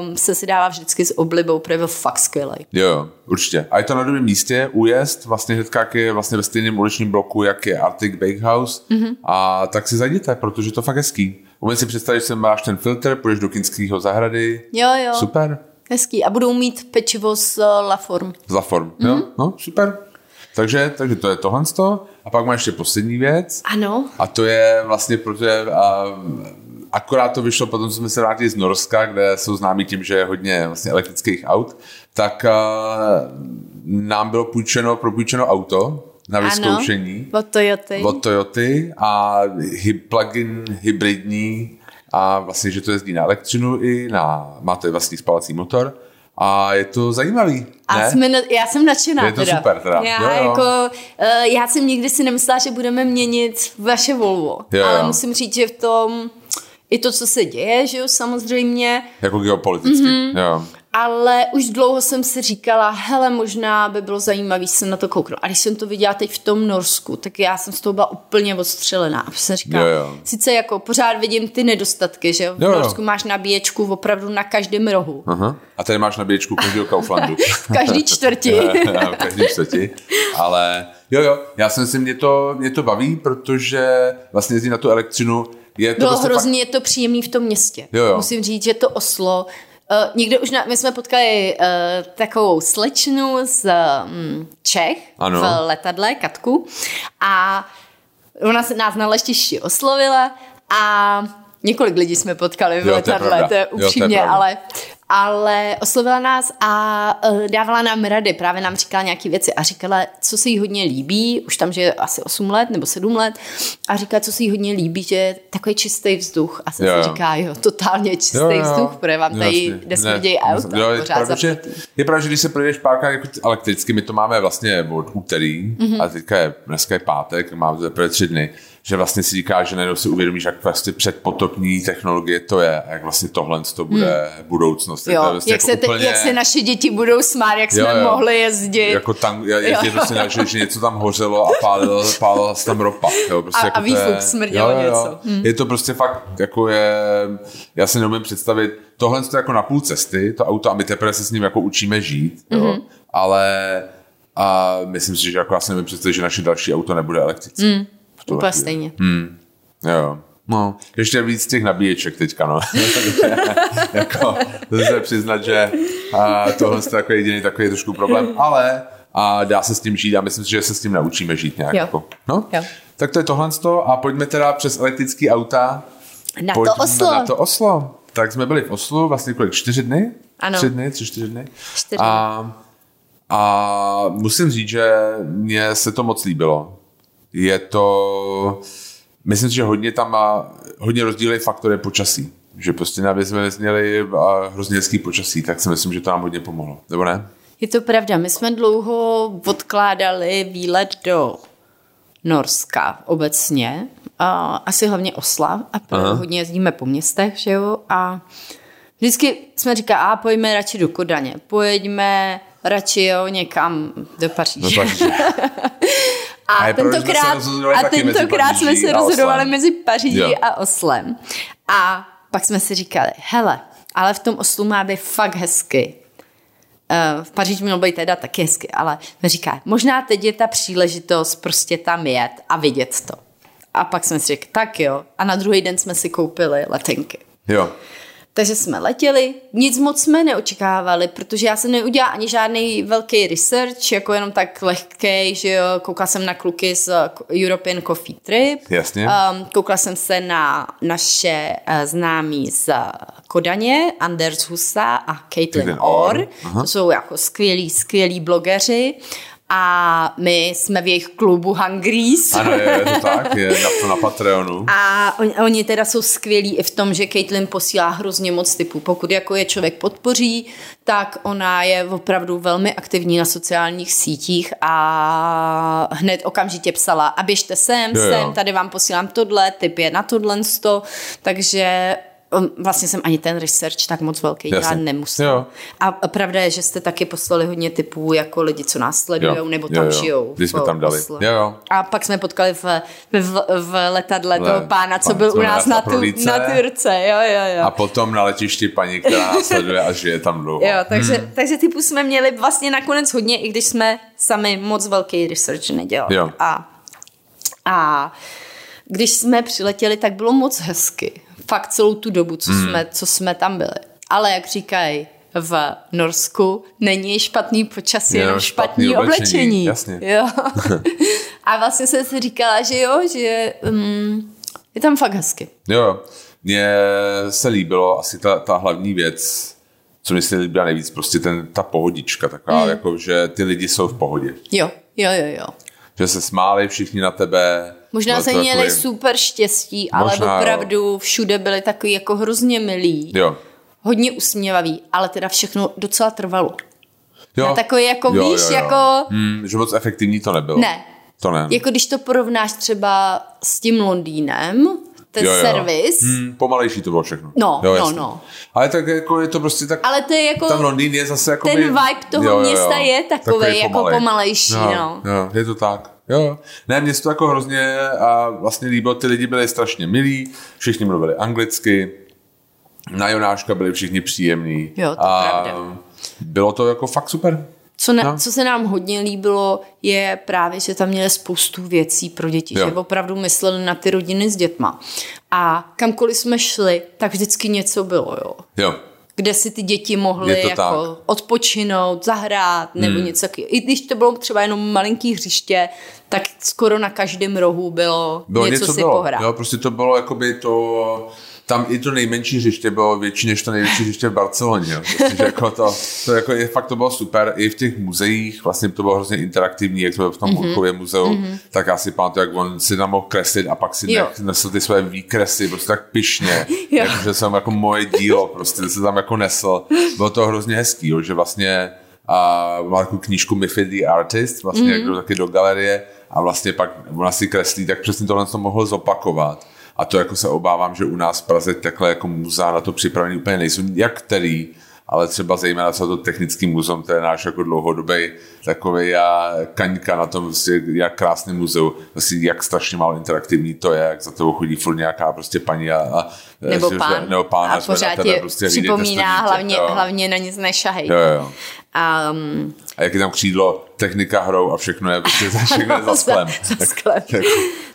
um, se si dává vždycky s oblibou, protože byl fakt skvělý. Jo, určitě. A je to na dobrém místě, újezd, vlastně hnedka, je vlastně ve stejném uličním bloku, jak je Arctic Bakehouse. Mm-hmm. A tak si zajděte, protože to fakt hezký. Umím si představit, že máš ten filtr, půjdeš do Kinského zahrady. Jo, jo. Super. Hezký. A budou mít pečivo z uh, Laform. Z Laform, mm-hmm. jo. No, super. Takže, takže to je tohle. A pak má ještě poslední věc. Ano. A to je vlastně, protože a, akorát to vyšlo potom, co jsme se vrátili z Norska, kde jsou známí tím, že je hodně vlastně elektrických aut, tak a, nám bylo půjčeno, propůjčeno auto na vyzkoušení. Ano, od Toyoty. Od Toyoty a hy, plug-in hybridní a vlastně, že to jezdí na elektřinu i na, má to vlastní spalací motor a je to zajímavý. A ne? jsme, já jsem nadšená Je to teda. super teda. Já, jo, jo. Jako, uh, já jsem nikdy si nemyslela, že budeme měnit vaše Volvo, jo, ale jo. musím říct, že v tom i to, co se děje, že jo, samozřejmě. Jako geopoliticky, mm-hmm. jo. Ale už dlouho jsem si říkala, hele, možná by bylo zajímavé se na to kouknout. A když jsem to viděla teď v tom Norsku, tak já jsem z toho byla úplně odstřelená. A jsem říkala, jo, jo. sice jako pořád vidím ty nedostatky, že v jo, Norsku jo. máš nabíječku opravdu na každém rohu. Aha. A tady máš nabíječku každého Kauflandu. v každý čtvrti. v každý čtvrti. Ale jo, jo, já si myslím, mě to, mě to baví, protože vlastně jezdí na tu elektřinu je to Bylo prostě hrozně fakt... je to příjemný v tom městě. Jo, jo. Musím říct, že to Oslo Uh, někde už na, my jsme potkali uh, takovou slečnu z um, Čech ano. v letadle, Katku, a ona se nás na letišti oslovila a několik lidí jsme potkali v letadle, to je, upřímně, jo, to je ale ale oslovila nás a uh, dávala nám rady, právě nám říkala nějaké věci a říkala, co se jí hodně líbí, už tam, že je asi 8 let nebo 7 let, a říká, co se jí hodně líbí, že je takový čistý vzduch. A jsem jo, si říká, jo, totálně čistý jo, jo. vzduch, protože vám tady nesmrdějí auta jo, je pravda, že, je pravda, že když se projdeš párkrát jako elektricky, my to máme vlastně od úterý mm-hmm. a teďka je, dneska je pátek, máme to tři dny, že vlastně si říká, že najednou si uvědomíš, jak vlastně předpotopní technologie to je, jak vlastně tohle to bude hmm. budoucnost. Jo, to vlastně jak, jako se te, úplně... jak se naše děti budou smát, jak jo, jsme jo. mohli jezdit. Jako tam, jezdit prostě na, že, že, něco tam hořelo a pálilo, pálila se tam ropa. Jo, prostě a, jako a výfuk smrdělo jo, jo, něco. Hmm. Je to prostě fakt, jako je, já si neumím představit, tohle je jako na půl cesty, to auto, a my teprve se s ním jako učíme žít, jo, mm-hmm. ale a myslím si, že jako já si nevím představit, že naše další auto nebude elektrické. Mm. Úplně stejně. Hmm. Jo. No, ještě víc těch nabíječek teďka, no. jako, to se přiznat, že a, tohle je takový jediný takový trošku problém, ale a dá se s tím žít a myslím si, že se s tím naučíme žít nějak. Jo. Jako. No? Jo. Tak to je tohle a pojďme teda přes elektrický auta. Na to Oslo. Na to Oslo. Tak jsme byli v Oslu vlastně kolik? Čtyři dny? Ano. Tři dny, tři, čtyři dny. Čtyři. A, a musím říct, že mně se to moc líbilo je to, myslím si, že hodně tam má, hodně rozdílný faktory počasí. Že prostě na jsme měli hrozně hezký počasí, tak si myslím, že to nám hodně pomohlo. Nebo ne? Je to pravda. My jsme dlouho odkládali výlet do Norska obecně, a asi hlavně Osla a Aha. hodně jezdíme po městech, že jo, a vždycky jsme říkali, a pojďme radši do Kodaně, pojďme radši jo někam do Paříže. Do Paříže. A, a tentokrát, a tentokrát jsme se rozhodovali mezi Paříží jo. a Oslem. A pak jsme si říkali, hele, ale v tom Oslu má být fakt hezky. Uh, v Paříži mělo být teda taky hezky, ale jsme říká, možná teď je ta příležitost prostě tam jet a vidět to. A pak jsme si řekli, tak jo. A na druhý den jsme si koupili letenky. Jo. Takže jsme letěli, nic moc jsme neočekávali, protože já jsem neudělala ani žádný velký research, jako jenom tak lehký, že jo, koukala jsem na kluky z European Coffee Trip. Jasně. Um, koukala jsem se na naše uh, známí z Kodaně, Anders Husa a Caitlin Orr. To jsou jako skvělí, skvělí blogeři a my jsme v jejich klubu Hungries. Ano, je, je to tak, je na, to na Patreonu. A oni, oni teda jsou skvělí i v tom, že Caitlin posílá hrozně moc typů. Pokud jako je člověk podpoří, tak ona je opravdu velmi aktivní na sociálních sítích a hned okamžitě psala a běžte sem, jo, sem, tady vám posílám tohle, typ je na tohle sto, takže vlastně jsem ani ten research tak moc velký dělat nemusel. A pravda je, že jste taky poslali hodně typů jako lidi, co nás sledují nebo tam jo, jo. žijou. Když jsme tam dali. Jo, jo. A pak jsme potkali v, v, v letadle Le, toho pána, co byl u nás na, tu, na Turce. Jo, jo, jo. A potom na letišti paní, která nás sleduje a žije tam dlouho. Jo, takže, hmm. takže typů jsme měli vlastně nakonec hodně, i když jsme sami moc velký research nedělali. Jo. A, a když jsme přiletěli, tak bylo moc hezky fakt celou tu dobu, co, hmm. jsme, co jsme tam byli. Ale jak říkají v Norsku, není špatný počasí, jenom špatný, špatný oblečení. oblečení. Jasně. Jo. A vlastně jsem si říkala, že jo, že um, je tam fakt hezky. Jo, mně se líbilo asi ta, ta hlavní věc, co mi se líbila nejvíc, prostě ten, ta pohodička, taková, mm. jako, že ty lidi jsou v pohodě. Jo, jo, jo, jo. Že se smáli všichni na tebe, Možná se měli takový... super štěstí, ale Možná, opravdu jo. všude byli takový jako hrozně milí. Jo. Hodně usměvaví, ale teda všechno docela trvalo. Jo. Na takový jako, jo, víš, jo, jo. jako... Hmm, že moc efektivní to nebylo. Ne. To ne. Jako když to porovnáš třeba s tím Londýnem, ten Jo, jo. servis. Hmm, pomalejší to bylo všechno. No, jo, no, jasně. no. Ale tak jako je to prostě tak... Ale to je jako... Ten Londýn je zase jako ten vibe toho města je takovej jako pomalej. pomalejší, no. Jo, je to tak. Jo. Ne, mě se to jako hrozně a vlastně líbilo, ty lidi byli strašně milí, všichni mluvili anglicky, na Jonáška byli všichni příjemní. Jo, to a pravda. bylo to jako fakt super. Co, na, No. co se nám hodně líbilo, je právě, že tam měli spoustu věcí pro děti, Jo. že opravdu mysleli na ty rodiny s dětma. A kamkoliv jsme šli, tak vždycky něco bylo, jo. Jo. Kde si ty děti mohly jako tak. Hmm. odpočinout, zahrát nebo něco takového. I když to bylo třeba jenom malinký hřiště, tak skoro na každém rohu bylo, Bylo něco, něco, si bylo. pohrát. Jo, prostě to bylo jakoby to, tam i to nejmenší hřiště bylo větší než to největší hřiště v Barceloně. Jo. Prostě, že jako to, to jako je, fakt to bylo super. I v těch muzeích, vlastně to bylo hrozně interaktivní, jak to bylo v tom Mhm. mm-hmm. Murchově muzeu, mm-hmm. tak já si pamatuju, jak on si tam mohl kreslit a pak si Jo. nesl ty své výkresy, prostě tak pyšně, Jo. jako, že jsem jako moje dílo, prostě se tam jako nesl. Bylo to hrozně hezký, jo, že vlastně a má takovou knížku Miffy the Artist, vlastně mm-hmm. jak taky do galerie a vlastně pak ona si kreslí, tak přesně tohle to mohl zopakovat. A to jako se obávám, že u nás v Praze takhle jako muzea na to připravený úplně nejsou. Jak který, ale třeba zejména co to technický muzeum, to je náš jako dlouhodobý takový a kaňka na tom, prostě, jak krásný muzeu, vlastně jak strašně málo interaktivní to je, jak za tebou chodí furt nějaká prostě paní a, a Nebo pán. nebo pán a pořád je prostě připomíná dítě, hlavně, jo. hlavně na nic nešahej. Jo, jo. Um, A jak je tam křídlo, technika hrou a všechno je prostě všechno je za sklem. za, za sklem. Tak-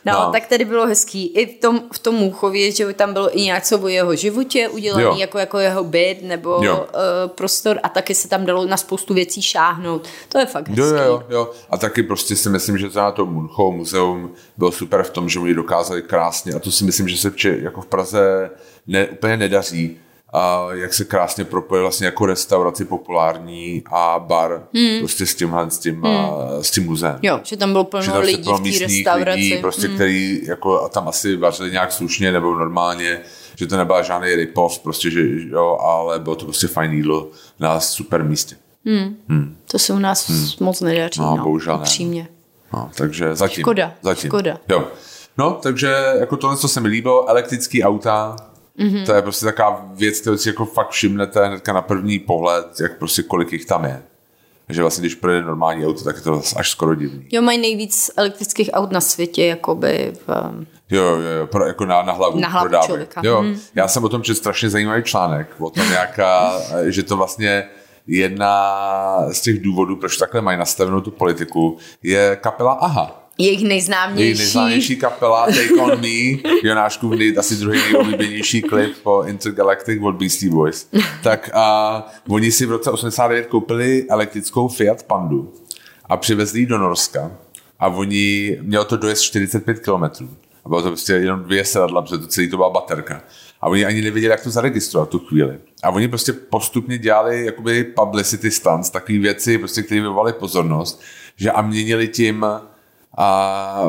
No, no. no, tak tady bylo hezký. I v tom, v tom Můchově, že tam bylo i něco o jeho životě udělaný, Jo. jako, jako jeho byt nebo Jo. uh, prostor a taky se tam dalo na spoustu věcí šáhnout. To je fakt hezký. Jo, jo, jo. A taky prostě si myslím, že to na to Munchou muzeum bylo super v tom, že oni dokázali krásně, a to si myslím, že se v, Če- jako v Praze ne, úplně nedaří, a jak se krásně propoje vlastně jako restauraci populární a bar hmm. prostě s tímhle, s tím, hmm. s tím muzeem. Jo, že tam bylo Že plno tam lidí plno v té restauraci. lidí, prostě, hmm. který jako tam asi vařili nějak slušně nebo normálně, že to nebyla žádný rip-off, prostě, že, jo, ale bylo to prostě fajn jídlo na super místě. To se u nás moc nedaří, No, no, bohužel ne. No, takže zatím. Škoda, zatím. škoda. Jo. No, takže jako tohle, co se mi líbilo, elektrický auta, Mhm. mm-hmm. to je prostě taková věc, kterou si jako fakt všimnete hnedka na první pohled, jak prostě kolik jich tam je. že vlastně když projede normální auto, tak je to až skoro divný. Jo, mají nejvíc elektrických aut na světě, jakoby v, Jo, jo, jo, pro, jako na, na hlavu. Na hlavu prodávají. člověka. Jo, Hmm. já jsem o tom četl strašně zajímavý článek, o tom nějaká, že to vlastně jedna z těch důvodů, proč takhle mají nastavenou tu politiku, je kapela AHA. Jejich nejznámější. Její nejznámější kapela Take On Me, Jonáškův nej, asi druhý nejoblíbenější klip po Intergalactic od Beastie Boys. Tak a oni si v roce 89 koupili elektrickou Fiat Pandu a přivezli ji do Norska a oni, mělo to dojezd 45 km. A bylo to prostě jenom dvě sedadla, protože to celý to byla baterka. A oni ani nevěděli, jak to zaregistrovat tu chvíli. A oni prostě postupně dělali jakoby publicity stunts, takové věci, prostě, které vyvolaly pozornost, že a měnili tím a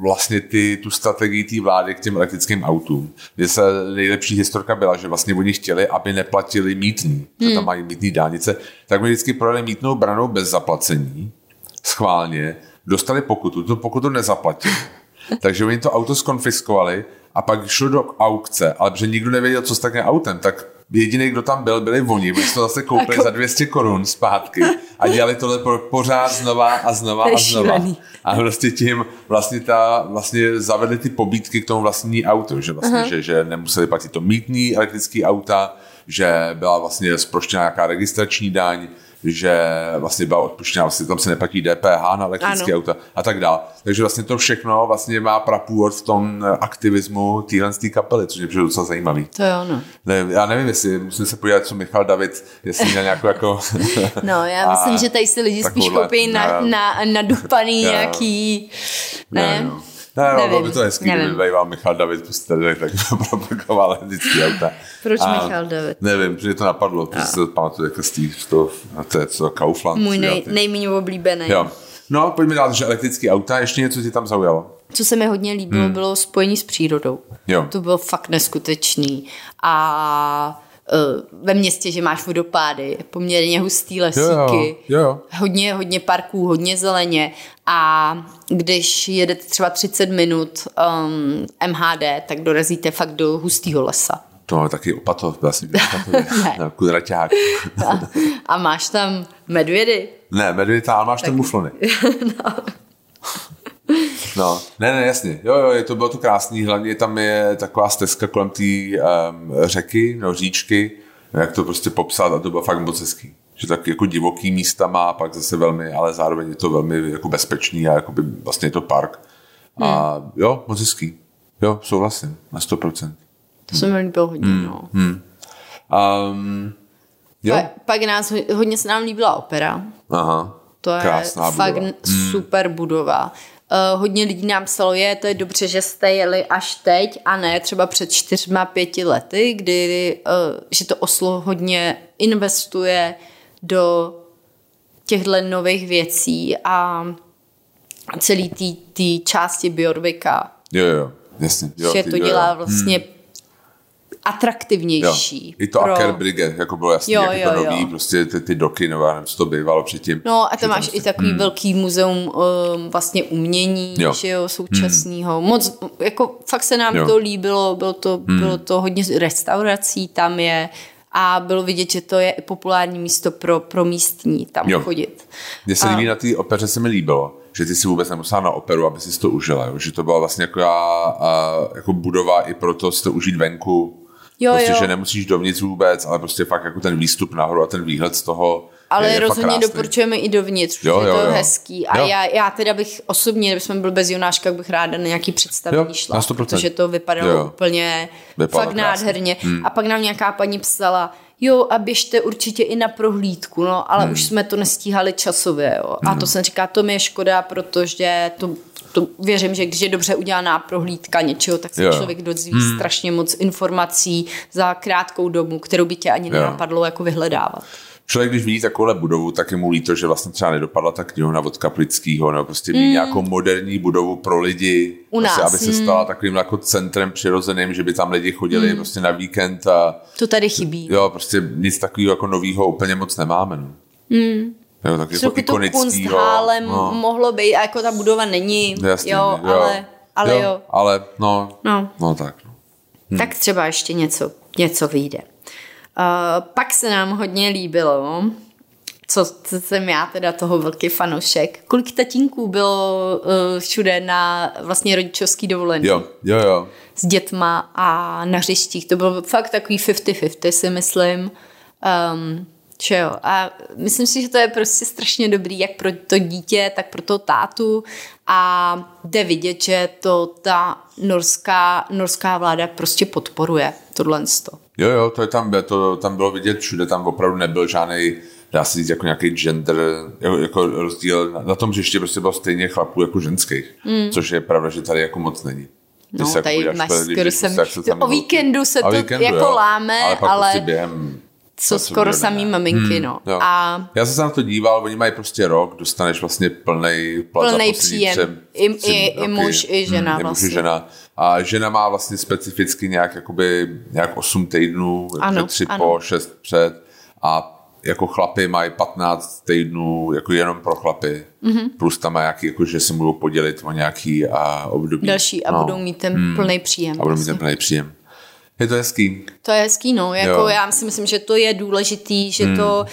vlastně ty, tu strategii té vlády k těm elektrickým autům. Kde se nejlepší historka byla, že vlastně oni chtěli, aby neplatili mítný, hmm. že tam mají mítný dálnice, tak mi vždycky prodali mítnou branou bez zaplacení, schválně, dostali pokutu, tu pokutu nezaplatili. Takže oni to auto skonfiskovali a pak šlo do aukce, ale protože nikdo nevěděl, co s takým autem, tak jediný, kdo tam byl, byli oni. Oni si to zase koupili Jako- za 200 korun zpátky a dělali tohle po- pořád znova a znova a znova. A prostě tím vlastně, ta, vlastně zavedli ty pobídky k tomu vlastní auto, že vlastně, že, že nemuseli platit to mítný elektrický auta, že byla vlastně zproštěna nějaká registrační daň, že vlastně byla odpuštěna, vlastně tam se neplatí DPH na elektrické Ano. auta a tak dále. Takže vlastně to všechno vlastně má prapůvod v tom aktivismu téhle z té kapely, což je přijde docela zajímavý. To je ono. Ne, já nevím, jestli musím se podívat, co Michal David, jestli měl nějakou jako... No, já A myslím, že tady si lidi spíš koupí na, na, na dupaný Jo. nějaký... Ne, Ne, no. Ne, no, bylo by Nevím, to hezký, nevím. kdyby býval Michal David prostě tady tak propagoval vždycky auta. Proč A Michal David? Nevím, protože to napadlo, protože si to pamatuju jako z těch, a to je co, Kaufland. Můj jo, nej, nejméně oblíbený. Jo. No, pojďme dál, že elektrický auta, ještě něco ti tam zaujalo. Co se mi hodně líbilo, Hmm. bylo spojení s přírodou. Jo. To bylo fakt neskutečný. A ve městě, že máš vodopády, poměrně hustý lesíky, jo, jo. hodně, hodně parků, hodně zeleně a když jedete třeba 30 minut um, MHD, tak dorazíte fakt do hustého lesa. To máme taky opatov, vlastně na kudraťák. a, a máš tam medvědy? Ne, medvědy, ale máš tak... tam muflony. no. No, ne, ne, jasně. Jo, jo, je to bylo to krásný, hlavně tam je taková stezka kolem té um, řeky, no, říčky, jak to prostě popsat a to bylo fakt moc hezký. Že tak jako divoký místa má, pak zase velmi, ale zároveň je to velmi jako bezpečný a jako by vlastně je to park. A hmm. jo, moc hezký. Jo, souhlasím, na 100%. To se mi líbilo hodně, hmm. no. Hmm. Um, jo. Pa, pak nás, hodně se nám líbila opera. Aha. To je Krásná fakt budova. super budova. Uh, hodně lidí nám psalo, je, to je dobře, že jste jeli až teď a ne třeba před čtyřma, pěti lety, kdy, uh, že to Oslo hodně investuje do těchto nových věcí a celý té části Bjorvika. Jo, jo, jasně. Jo, že to jo, dělá jo. vlastně hmm atraktivnější. Jo. I to pro... Akerbrigge, jako bylo jasný, jo, jak jo, to nový, jo. prostě ty, ty doky, nebo nevím, co to bývalo předtím. No a tam máš i takový hmm. velký muzeum um, vlastně umění, Jo. že jo, současného. Hmm. Moc, jako fakt se nám Jo. to líbilo, bylo to, hmm. bylo to hodně restaurací tam je a bylo vidět, že to je i populární místo pro, pro místní tam Jo. chodit. Mně se A- líbí na té opeře, se mi líbilo, že ty si vůbec nemusela na operu, aby si to užila, jo? že to byla vlastně jako, a, jako budova i pro to si to užít venku. Jo, prostě, jo. že nemusíš dovnitř vůbec, ale prostě fakt jako ten výstup nahoru a ten výhled z toho Ale je, je rozhodně krásný. doporučujeme i dovnitř, Jo, jo, je jo, to jo. hezký. A Jo. já, já teda bych osobně, kdybychom byli bez Jonáška, bych ráda na nějaký představení Jo, šla, na 100%. protože to vypadalo Jo. úplně Vypadalo fakt krásně. nádherně. Hmm. A pak nám nějaká paní psala, jo, a běžte určitě i na prohlídku, no, ale hmm. už jsme to nestíhali časově, jo. A Hmm. to jsem říká, to mi je škoda, protože to, to věřím, že když je dobře udělaná prohlídka něčeho, tak se Jo. člověk dozví hmm. strašně moc informací za krátkou dobu, kterou by tě ani Jo. nenapadlo jako vyhledávat. Člověk, když vidí takovouhle budovu, tak je mu líto, že vlastně třeba nedopadla ta knihovna od Kaplického, nebo prostě mít nějakou moderní budovu pro lidi, U prostě, nás, aby se stala takovým jako centrem přirozeným, že by tam lidi chodili prostě na víkend a To tady chybí. jo, prostě nic takového jako nového úplně moc nemáme. No. Jo, tak jako Trochu to no, no. mohlo být, a jako ta budova není, jasně, jo, ale, ale jo. Ale no, No. no tak. No. Hmm. Tak třeba ještě něco, něco vyjde. Uh, pak se nám hodně líbilo, co co jsem já teda toho velký fanoušek. Kolik tatínků bylo uh, všude na vlastně rodičovský dovolený Jo, jo, jo. s dětma a na hřištích. To bylo fakt takový 50-50 si myslím. Um, že jo. A myslím si, že to je prostě strašně dobrý, jak pro to dítě, tak pro toho tátu a jde vidět, že to ta norská, norská vláda prostě podporuje, tohle. Jo, jo, to, je tam, to tam bylo vidět všude, tam opravdu nebyl žádný dá se říct jako nějaký gender, jako, jako rozdíl. Na, na tom hřiště prostě bylo stejně chlapů jako ženských, mm. což je pravda, že tady jako moc není. Když No, se jako tady podíváš, máš skoro jsem, o víkendu se to víkendu, jako jo. láme, ale, pak ale prostě během co skoro samý maminky, no. Jo. A Já jsem se na to díval, oni mají prostě rok, dostaneš vlastně plný plat Plnej příjem. tři- I- tři i- i roky. muž, i žena Hmm, i muž, vlastně. i žena. A žena má vlastně specificky nějak jakoby nějak 8 týdnů, Ano, jakože 3 ano. po, 6 před a jako chlapy mají 15 týdnů jako jenom pro chlapy. Mhm. Mm-hmm. Plus tam má nějaký, jako, že se budou podělit o nějaký a, období. další a No. budou mít ten hmm. plný příjem. A budou mít vlastně. ten plný příjem. Je to hezký. To je hezký, no. Jako Jo. já si myslím, že to je důležitý, že hmm. to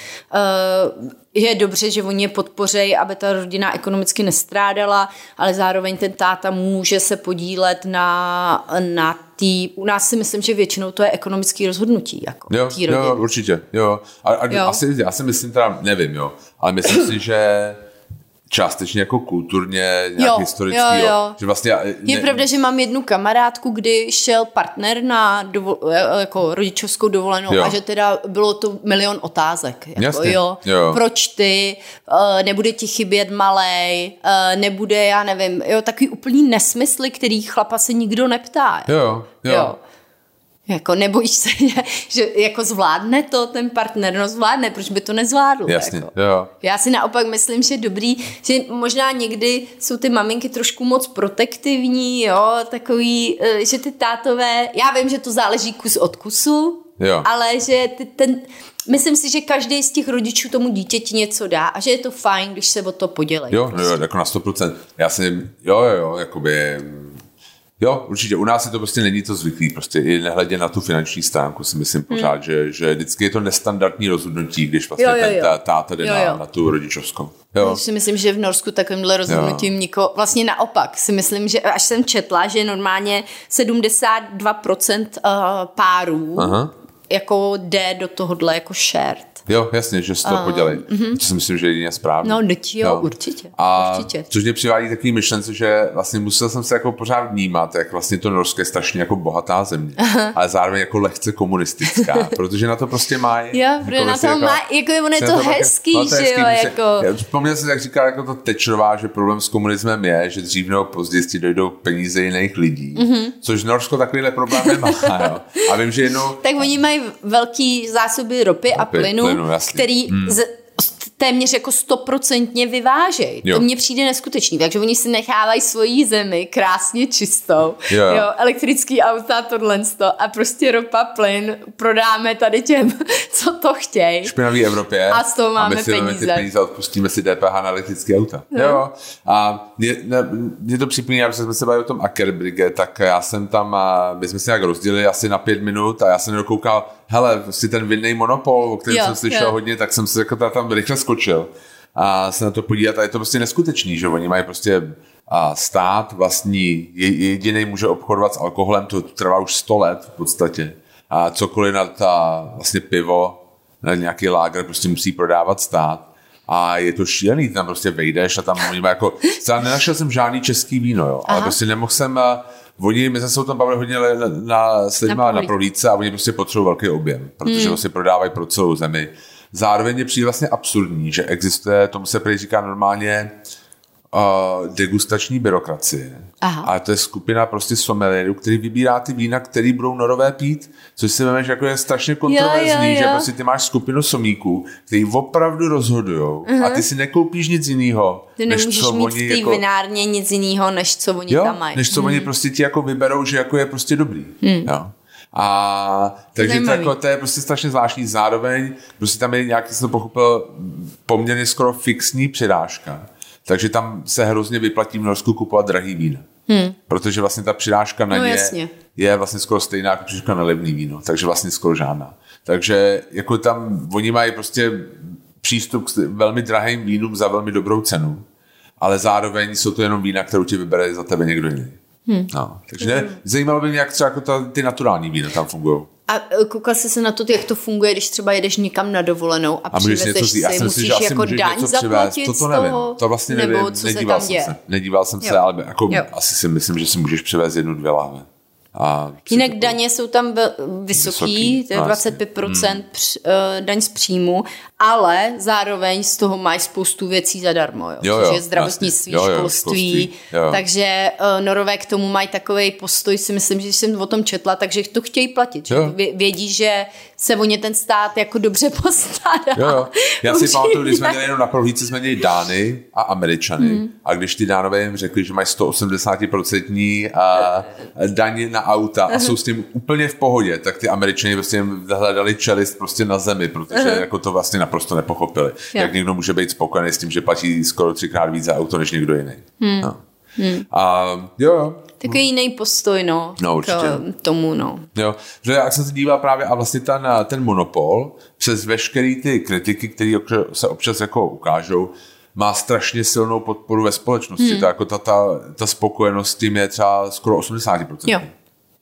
uh, je dobře, že oni je podpořejí, aby ta rodina ekonomicky nestrádala, ale zároveň ten táta může se podílet na, na tý, u nás si myslím, že většinou to je ekonomický rozhodnutí, jako Jo, tý rodiny. jo, určitě, jo. A, a Jo. Asi, já si myslím teda, nevím, jo, ale myslím si, že částečně jako kulturně, nějak Jo, historický, jo, jo. že vlastně... Je ne, pravda, že mám jednu kamarádku, kdy šel partner na dovol, jako rodičovskou dovolenou Jo. a že teda bylo to milion otázek. Jako, Jasně, jo, jo. Proč ty, nebude ti chybět malej, nebude, já nevím, jo, takový úplný nesmysly, který chlapa se nikdo neptá. Jo, jo. jo. Jako nebojíš se, že, že jako zvládne to ten partner, no zvládne, proč by to nezvládl? Jasně, jako. jo. Já si naopak myslím, že dobrý, že možná někdy jsou ty maminky trošku moc protektivní, jo, takový, eh, že ty tátové, já vím, že to záleží kus od kusu, Jo. ale že ty, ten, myslím si, že každý z těch rodičů tomu dítěti něco dá a že je to fajn, když se o to podělají. Jo, no jo, jako na 100%. Já si, jo, jo, jo, jakoby, Jo, určitě. U nás je to prostě není to zvyklý. Prostě i nehledě na tu finanční stránku si myslím pořád, hmm. že, že vždycky je to nestandardní rozhodnutí, když vlastně jo, jo, jo. ten tá, táta jde jo, jo. Na, na tu rodičovskou. Jo. Já si myslím, že v Norsku takovýmhle rozhodnutím jo. nikoho, vlastně naopak si myslím, že až jsem četla, že normálně 72% uh, párů Aha. jako jde do tohohle jako shared. Jo, jasně, že se to uh, podělej. Uh-huh. To si myslím, že je jedině správně. No, teď jo, jo, určitě. A určitě. což mě přivádí takový myšlence, že vlastně musel jsem se jako pořád vnímat, jak vlastně to Norsko je strašně jako bohatá země, ale zároveň jako lehce komunistická, protože na to prostě má. Jo, jako na to jako, má, jako ono je to, to hezký, no, to že hezký, jo, jako. Vzpomněl jsem, jak říkal jako to Tečerová, že problém s komunismem je, že dřív nebo později ti dojdou peníze jiných lidí, uh-huh. což Norsko takovýhle problém nemá. jo. A vím, že jednou... tak oni mají velký zásoby ropy, ropy a plynu, plynu který hmm. z, téměř jako stoprocentně vyvážejí. Jo. To mně přijde neskutečný. Takže oni si nechávají svoji zemi krásně čistou. Jo. jo elektrický auta, tohle a prostě ropa, plyn prodáme tady těm, co to chtějí. Špinavý Evropě. A z toho máme a my si peníze. Ty peníze odpustíme si DPH na elektrické auta. Jo. jo. A mě, mě to připomíná, že jsme se bavili o tom Ackerbrigge, tak já jsem tam, a my jsme se nějak rozdělili asi na pět minut a já jsem dokoukal, hele, si ten vinný monopol, o kterém jo, jsem slyšel jo. hodně, tak jsem se jako tam rychle skočil a se na to podívat a je to prostě neskutečný, že oni mají prostě a stát vlastní, jediný může obchodovat s alkoholem, to trvá už 100 let v podstatě. A cokoliv na ta vlastně pivo, na nějaký lágr prostě musí prodávat stát. A je to šílený, tam prostě vejdeš a tam oni mají jako, třeba nenašel jsem žádný český víno, jo, ale prostě nemohl jsem, Oni, my jsme se o tom bavili hodně na, na, s lidma na, na prohlídce a oni prostě potřebují velký objem, protože hmm. vlastně prodávají pro celou zemi. Zároveň je přijde vlastně absurdní, že existuje, tomu se prý říká normálně uh, degustační byrokracie. Aha. A to je skupina prostě sommelierů, který vybírá ty vína, který budou norové pít, což si vemeš, jako je strašně kontroverzní, jo, jo, jo. že prostě ty máš skupinu somíků, který opravdu rozhodují uh-huh. a mhm. ty si nekoupíš nic jiného. Ty než nemůžeš co mít oni v té jako... vinárně nic jiného, než co oni jo, tam mají. než co hmm. oni prostě ti jako vyberou, že jako je prostě dobrý. Hmm. Jo. A takže to, jako, to je prostě strašně zvláštní. Zároveň prostě tam je nějaký, jsem to pochopil, poměrně skoro fixní přirážka. Takže tam se hrozně vyplatí v Norsku kupovat drahý víno. Hmm. Protože vlastně ta přirážka na no, ně jasně. je vlastně skoro stejná jako přirážka na levný víno. Takže vlastně skoro žádná. Takže jako tam oni mají prostě přístup k velmi drahým vínům za velmi dobrou cenu. Ale zároveň jsou to jenom vína, kterou ti vybere za tebe někdo jiný. Hmm. No, takže hmm. zajímalo by mě, jak třeba jako ta, ty naturální vína tam fungují. A e, koukal jsi se na to, jak to funguje, když třeba jedeš někam na dovolenou a, a přivezeš si, já si, musíš si, jako daň zaplatit to, to nevím, to vlastně nevím, nebo co nedíval se tam děje? jsem se, nedíval jsem jo. se, ale jako jo. asi si myslím, že si můžeš přivést jednu, dvě láhve. A Jinak daně jsou tam vysoký, vysoký to je 25% hmm. př, uh, daň z příjmu, ale zároveň z toho mají spoustu věcí zadarmo, jo, jo, jo, což je zdravotnictví, jo, jo, školství, školství jo. takže uh, Norové k tomu mají takový postoj, si myslím, že jsem o tom četla, takže to chtějí platit, že vědí, že se o ně ten stát jako dobře postará. Jo, jo. Já si pamatuju, když jsme měli jenom na prohlídce, jsme měli Dány a Američany hmm. a když ty Dánové jim řekli, že mají 180% daň na auta a jsou s tím úplně v pohodě, tak ty Američani prostě jim hledali čelist prostě na zemi, protože jako to vlastně naprosto nepochopili. Jo. Jak někdo může být spokojený s tím, že platí skoro třikrát víc za auto než někdo jiný. Hmm. No. Hmm. A jo, jo. Takový jiný postoj, no, no k tomu, no. Jo, že jak jsem se díval právě a vlastně ten, ten monopol, přes veškeré ty kritiky, které se občas jako ukážou, má strašně silnou podporu ve společnosti. Hmm. To jako ta, ta, ta spokojenost s tím je třeba skoro 80%. Jo,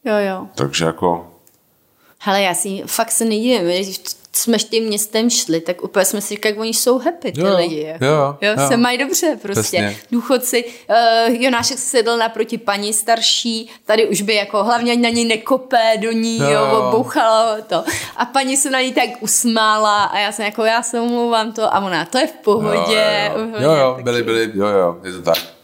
jo, jo. Takže jako... Hele, já si fakt se nedivím, jsme tím městem šli, tak úplně jsme si říkali, jak oni jsou happy, ty jo, lidi. Jako. Jo, jo, jo, se mají dobře prostě. Přesně. Důchodci, uh, Jonášek sedl naproti paní starší, tady už by jako hlavně na ní nekopé do ní, jo, jo bouchalo to. A paní se na ní tak usmála a já jsem jako, já se omlouvám to a ona, to je v pohodě. Jo, jo, jo, jo byli, byli, jo, jo, je to tak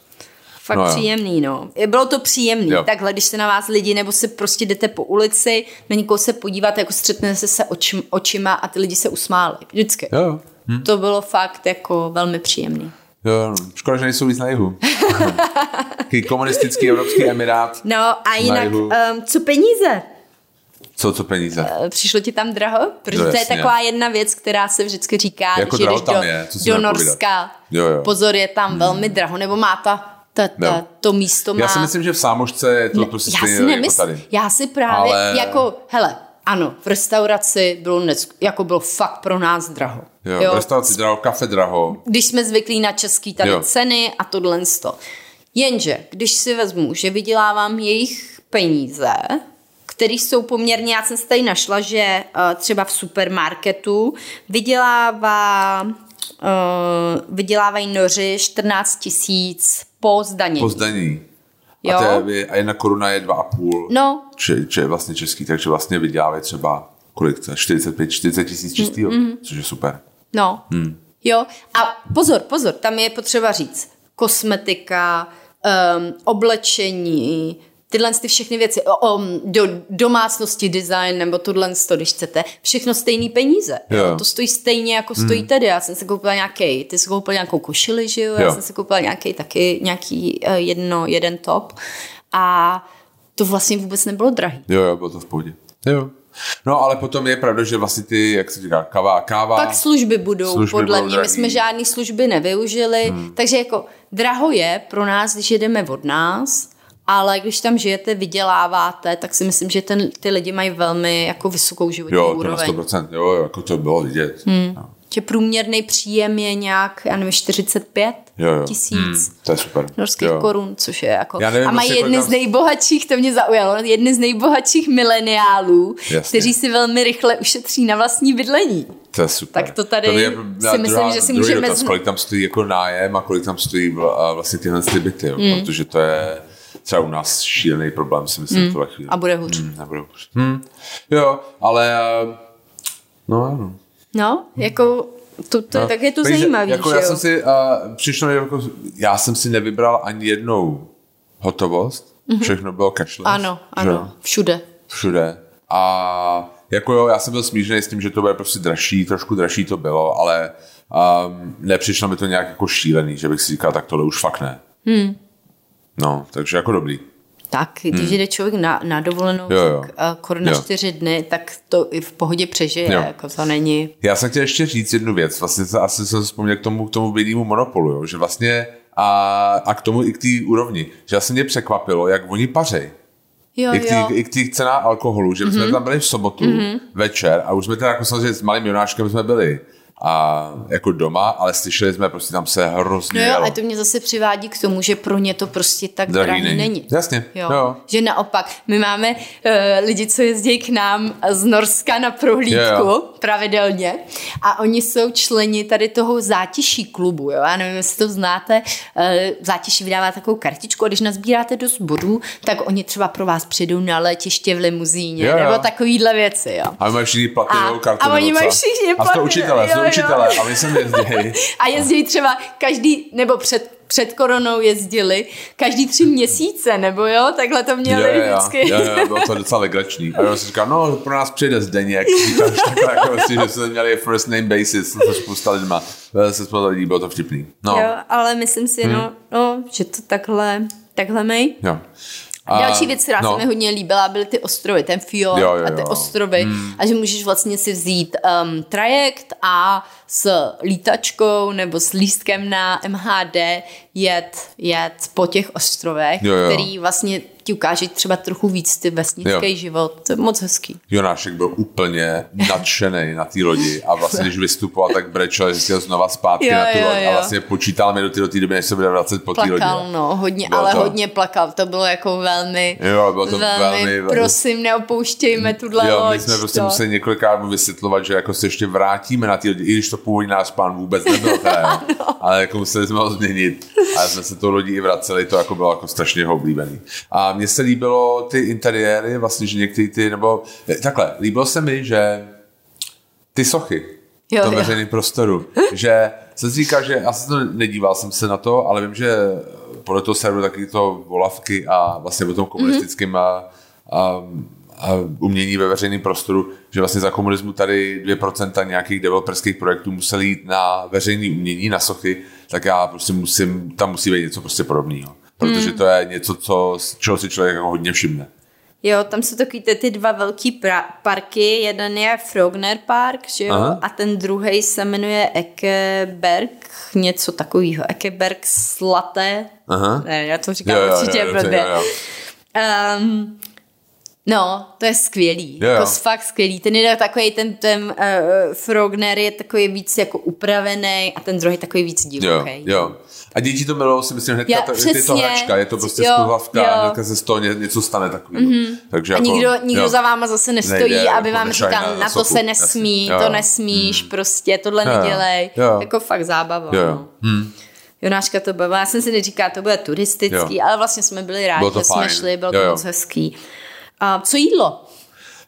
fakt no, příjemný, no. Bylo to příjemný. Jo. Takhle, když se na vás lidi, nebo se prostě jdete po ulici, na někoho se podívat, jako střetnete se se očim, očima a ty lidi se usmáli. Vždycky. Jo. Hm. To bylo fakt jako velmi příjemný. Jo, no. škoda, že nejsou víc na jihu. komunistický Evropský emirát. No a jinak, um, co peníze? Co, co peníze? Eh, přišlo ti tam draho? Protože No, to je taková jedna věc, která se vždycky říká, Jako když draho jdeš tam do, je, do. Norska. Jo, jo. Pozor, je tam velmi draho, nebo má ta, ta, ta, to místo má... Já si myslím, že v Sámošce je to Ne, prostě já stejně si jako nemyslím, tady. já si právě Ale- jako, hele, ano, v restauraci bylo, nec, jako bylo fakt pro nás draho. Jo, jo. restauraci draho, kafe draho. Když jsme zvyklí na český tady Jo. ceny a tohle to. Jenže, když si vezmu, že vydělávám jejich peníze, které jsou poměrně, já jsem se tady našla, že uh, třeba v supermarketu vydělává, uh, vydělávají noři 14 tisíc po zdanění. Po zdaní. Jo. A, to je, a jedna koruna je 2,5. No, či je vlastně český, takže vlastně vydělávají třeba kolik to je? 45, 40 tisíc čistýho, mm, což je super. No, hmm. jo. A pozor, pozor, tam je potřeba říct. Kosmetika, um, oblečení, tyhle ty všechny věci, o, o, do domácnosti, design nebo tohle, to, když chcete, všechno stejný peníze. Jo. Jo. To stojí stejně, jako stojí hmm. tady. Já jsem si koupila nějaký, ty jsi koupil nějakou košili, že jo? Já Jo. jsem si koupila nějaký taky, nějaký uh, jedno, jeden top. A to vlastně vůbec nebylo drahý. Jo, jo, bylo to v pohodě. Jo. No, ale potom je pravda, že vlastně ty, jak se říká, káva, káva. Pak služby budou, Služby podle budou mě. My drahý. jsme žádné služby nevyužili, hmm. takže jako draho je pro nás, když jedeme od nás, ale když tam žijete, vyděláváte, tak si myslím, že ten, ty lidi mají velmi jako vysokou životní jo, to na úroveň. 100%, jo, jo, jako to bylo vidět. Hmm. No. Že průměrný příjem je nějak, já nevím, 45 Jo, jo. tisíc. Hmm, to je super. norských jo. korun, což je jako... Já nevím, a mají jedny z nejbohatších, to mě zaujalo, jedny z nejbohatších mileniálů, Jasně. kteří si velmi rychle ušetří na vlastní bydlení. To je super. Tak to tady je si myslím, že si můžeme Dotaz, kolik tam stojí jako nájem a kolik tam stojí vlastně tyhle ty byty, jo, Hmm. protože to je třeba u nás šílený problém, si myslím, v tuhle chvíli. A bude hůř. Hmm, nebude hůř. Hmm. Jo, ale eh, no ano. No, jako to, to, No. tak je to Peníze- zajímavý, jako že já jo? jsem si, uh, přišlo, jako, já jsem si nevybral ani jednou hotovost, všechno bylo cashless. Mhm. Ano, že ano, všude. všude. A jako jo, já jsem byl smířený s tím, že to bude prostě dražší, trošku dražší to bylo, ale um, nepřišlo mi to nějak jako šílený, že bych si říkal, tak tohle už fakt ne. Hmm. No, takže jako dobrý. Tak, když jde člověk na, na dovolenou, Hmm. Jo, jo. tak uh, koruna Jo. čtyři dny, tak to i v pohodě přežije, Jo. jako to není... Já jsem chtěl ještě říct jednu věc, vlastně to, asi jsem vzpomněl k tomu, k tomu bědnému monopolu, jo, že vlastně a, a k tomu i k té úrovni, že vlastně mě překvapilo, jak oni pařej. Jo, I k, jo. I k té cena alkoholu, že my jsme tam byli v sobotu mm-hmm. večer a už jsme teda jako samozřejmě s malým Jonáškem jsme byli a jako doma, ale slyšeli jsme, prostě tam se hrozně No jo, jelo. a to mě zase přivádí k tomu, že pro ně to prostě tak Drahý drahý, není. není. Jasně, Jo. jo. Že naopak, my máme uh, lidi, co jezdí k nám z Norska na prohlídku Jo, jo. pravidelně a oni jsou členi tady toho zátiší klubu, jo? já nevím, jestli to znáte, uh, zátiší vydává takovou kartičku a když nazbíráte dost bodů, tak oni třeba pro vás přijdou na letiště v limuzíně, Jo, jo. nebo takovýhle věci, jo. A mají všichni platinovou A- kartu. a oni mají všichni A platinovou, učitelé, jo, jo. učitelé a sem jezdí. A jezdí třeba každý, nebo před, před koronou jezdili, každý tři měsíce, nebo jo, takhle to měli Jo, jo, jo, vždycky. jo, jo, bylo to docela legrační. A já jsem říkal, no, pro nás přijde Zdeněk. Říkáš takhle, jako si, že jsme měli first name basis, to spousta lidma. Se spousta lidí, bylo to vtipný. No, Jo, ale myslím si, no, no, že to takhle, takhle mej. jo. A, Další věc, která no. se mi hodně líbila, byly ty ostrovy, ten fjord Jo, jo, a ty jo. ostrovy. Hmm. A že můžeš vlastně si vzít um, trajekt a s lítačkou nebo s lístkem na MHD jet, jet po těch ostrovech, Jo, jo. který vlastně ti ukáže třeba trochu víc ty vesnický Jo. život. To je moc hezký. Jonášek byl úplně nadšený na té lodi a vlastně, když vystupoval, tak brečel, že chtěl znova zpátky Jo, na tu jo, loď a vlastně počítal mi do té do té doby, než se bude vracet po té lodi. Plakal, no, hodně, Bylo ale to- hodně plakal. To bylo jako velmi, Jo, bylo to velmi- prosím, neopouštějme tuhle Jo, loď. my jsme prostě to. museli několikrát mu vysvětlovat, že jako se ještě vrátíme na ty lidi, i když to původní náš plán vůbec nebyl, teda, ale jako museli jsme ho změnit. A jsme se tou lodí i vraceli, to jako bylo jako strašně oblíbený. A mně se líbilo ty interiéry, vlastně, že některý ty, nebo takhle, líbilo se mi, že ty sochy Jo, v tom veřejném prostoru, že se říká, že já jsem to nedíval jsem se na to, ale vím, že podle toho serveru taky to volavky a vlastně o tom komunistickém mm-hmm. a, a, a umění ve veřejném prostoru, že vlastně za komunismu tady 2% nějakých developerských projektů museli jít na veřejné umění, na sochy, tak já prostě musím, tam musí být něco prostě podobného. Protože to je něco, co, čeho si člověk jako hodně všimne. Jo, tam jsou takový ty, ty dva velký pra- parky, jeden je Frogner Park, že jo, Aha. a ten druhý se jmenuje Ekeberg, něco takového, Ekeberg Slaté, Aha. ne, já to říkám jo, určitě blbě. Um, No, to je skvělý. Yeah. Jako fakt skvělý. Ten je takový, ten, ten uh, Frogner je takový víc jako upravený a ten druhý takový víc divoký. Jo, jo. A děti to milují si myslím hnedka, to, je to hračka, je to prostě spluhavka, hnedka se z toho ně, něco stane takový. Mm-hmm. Takže a jako, nikdo, nikdo za váma zase nestojí, Nejde, aby jako vám říkal, na to se nesmí, jasný. to nesmíš, mm. prostě tohle jo, nedělej. Jo. Jako fakt zábava. Jo. No. Hmm. Jonáška to bavila. Já jsem si neříkala, to bude turistický, jo. ale vlastně jsme byli rádi, že jsme šli, bylo to jo, jo. moc hezký. A co jídlo?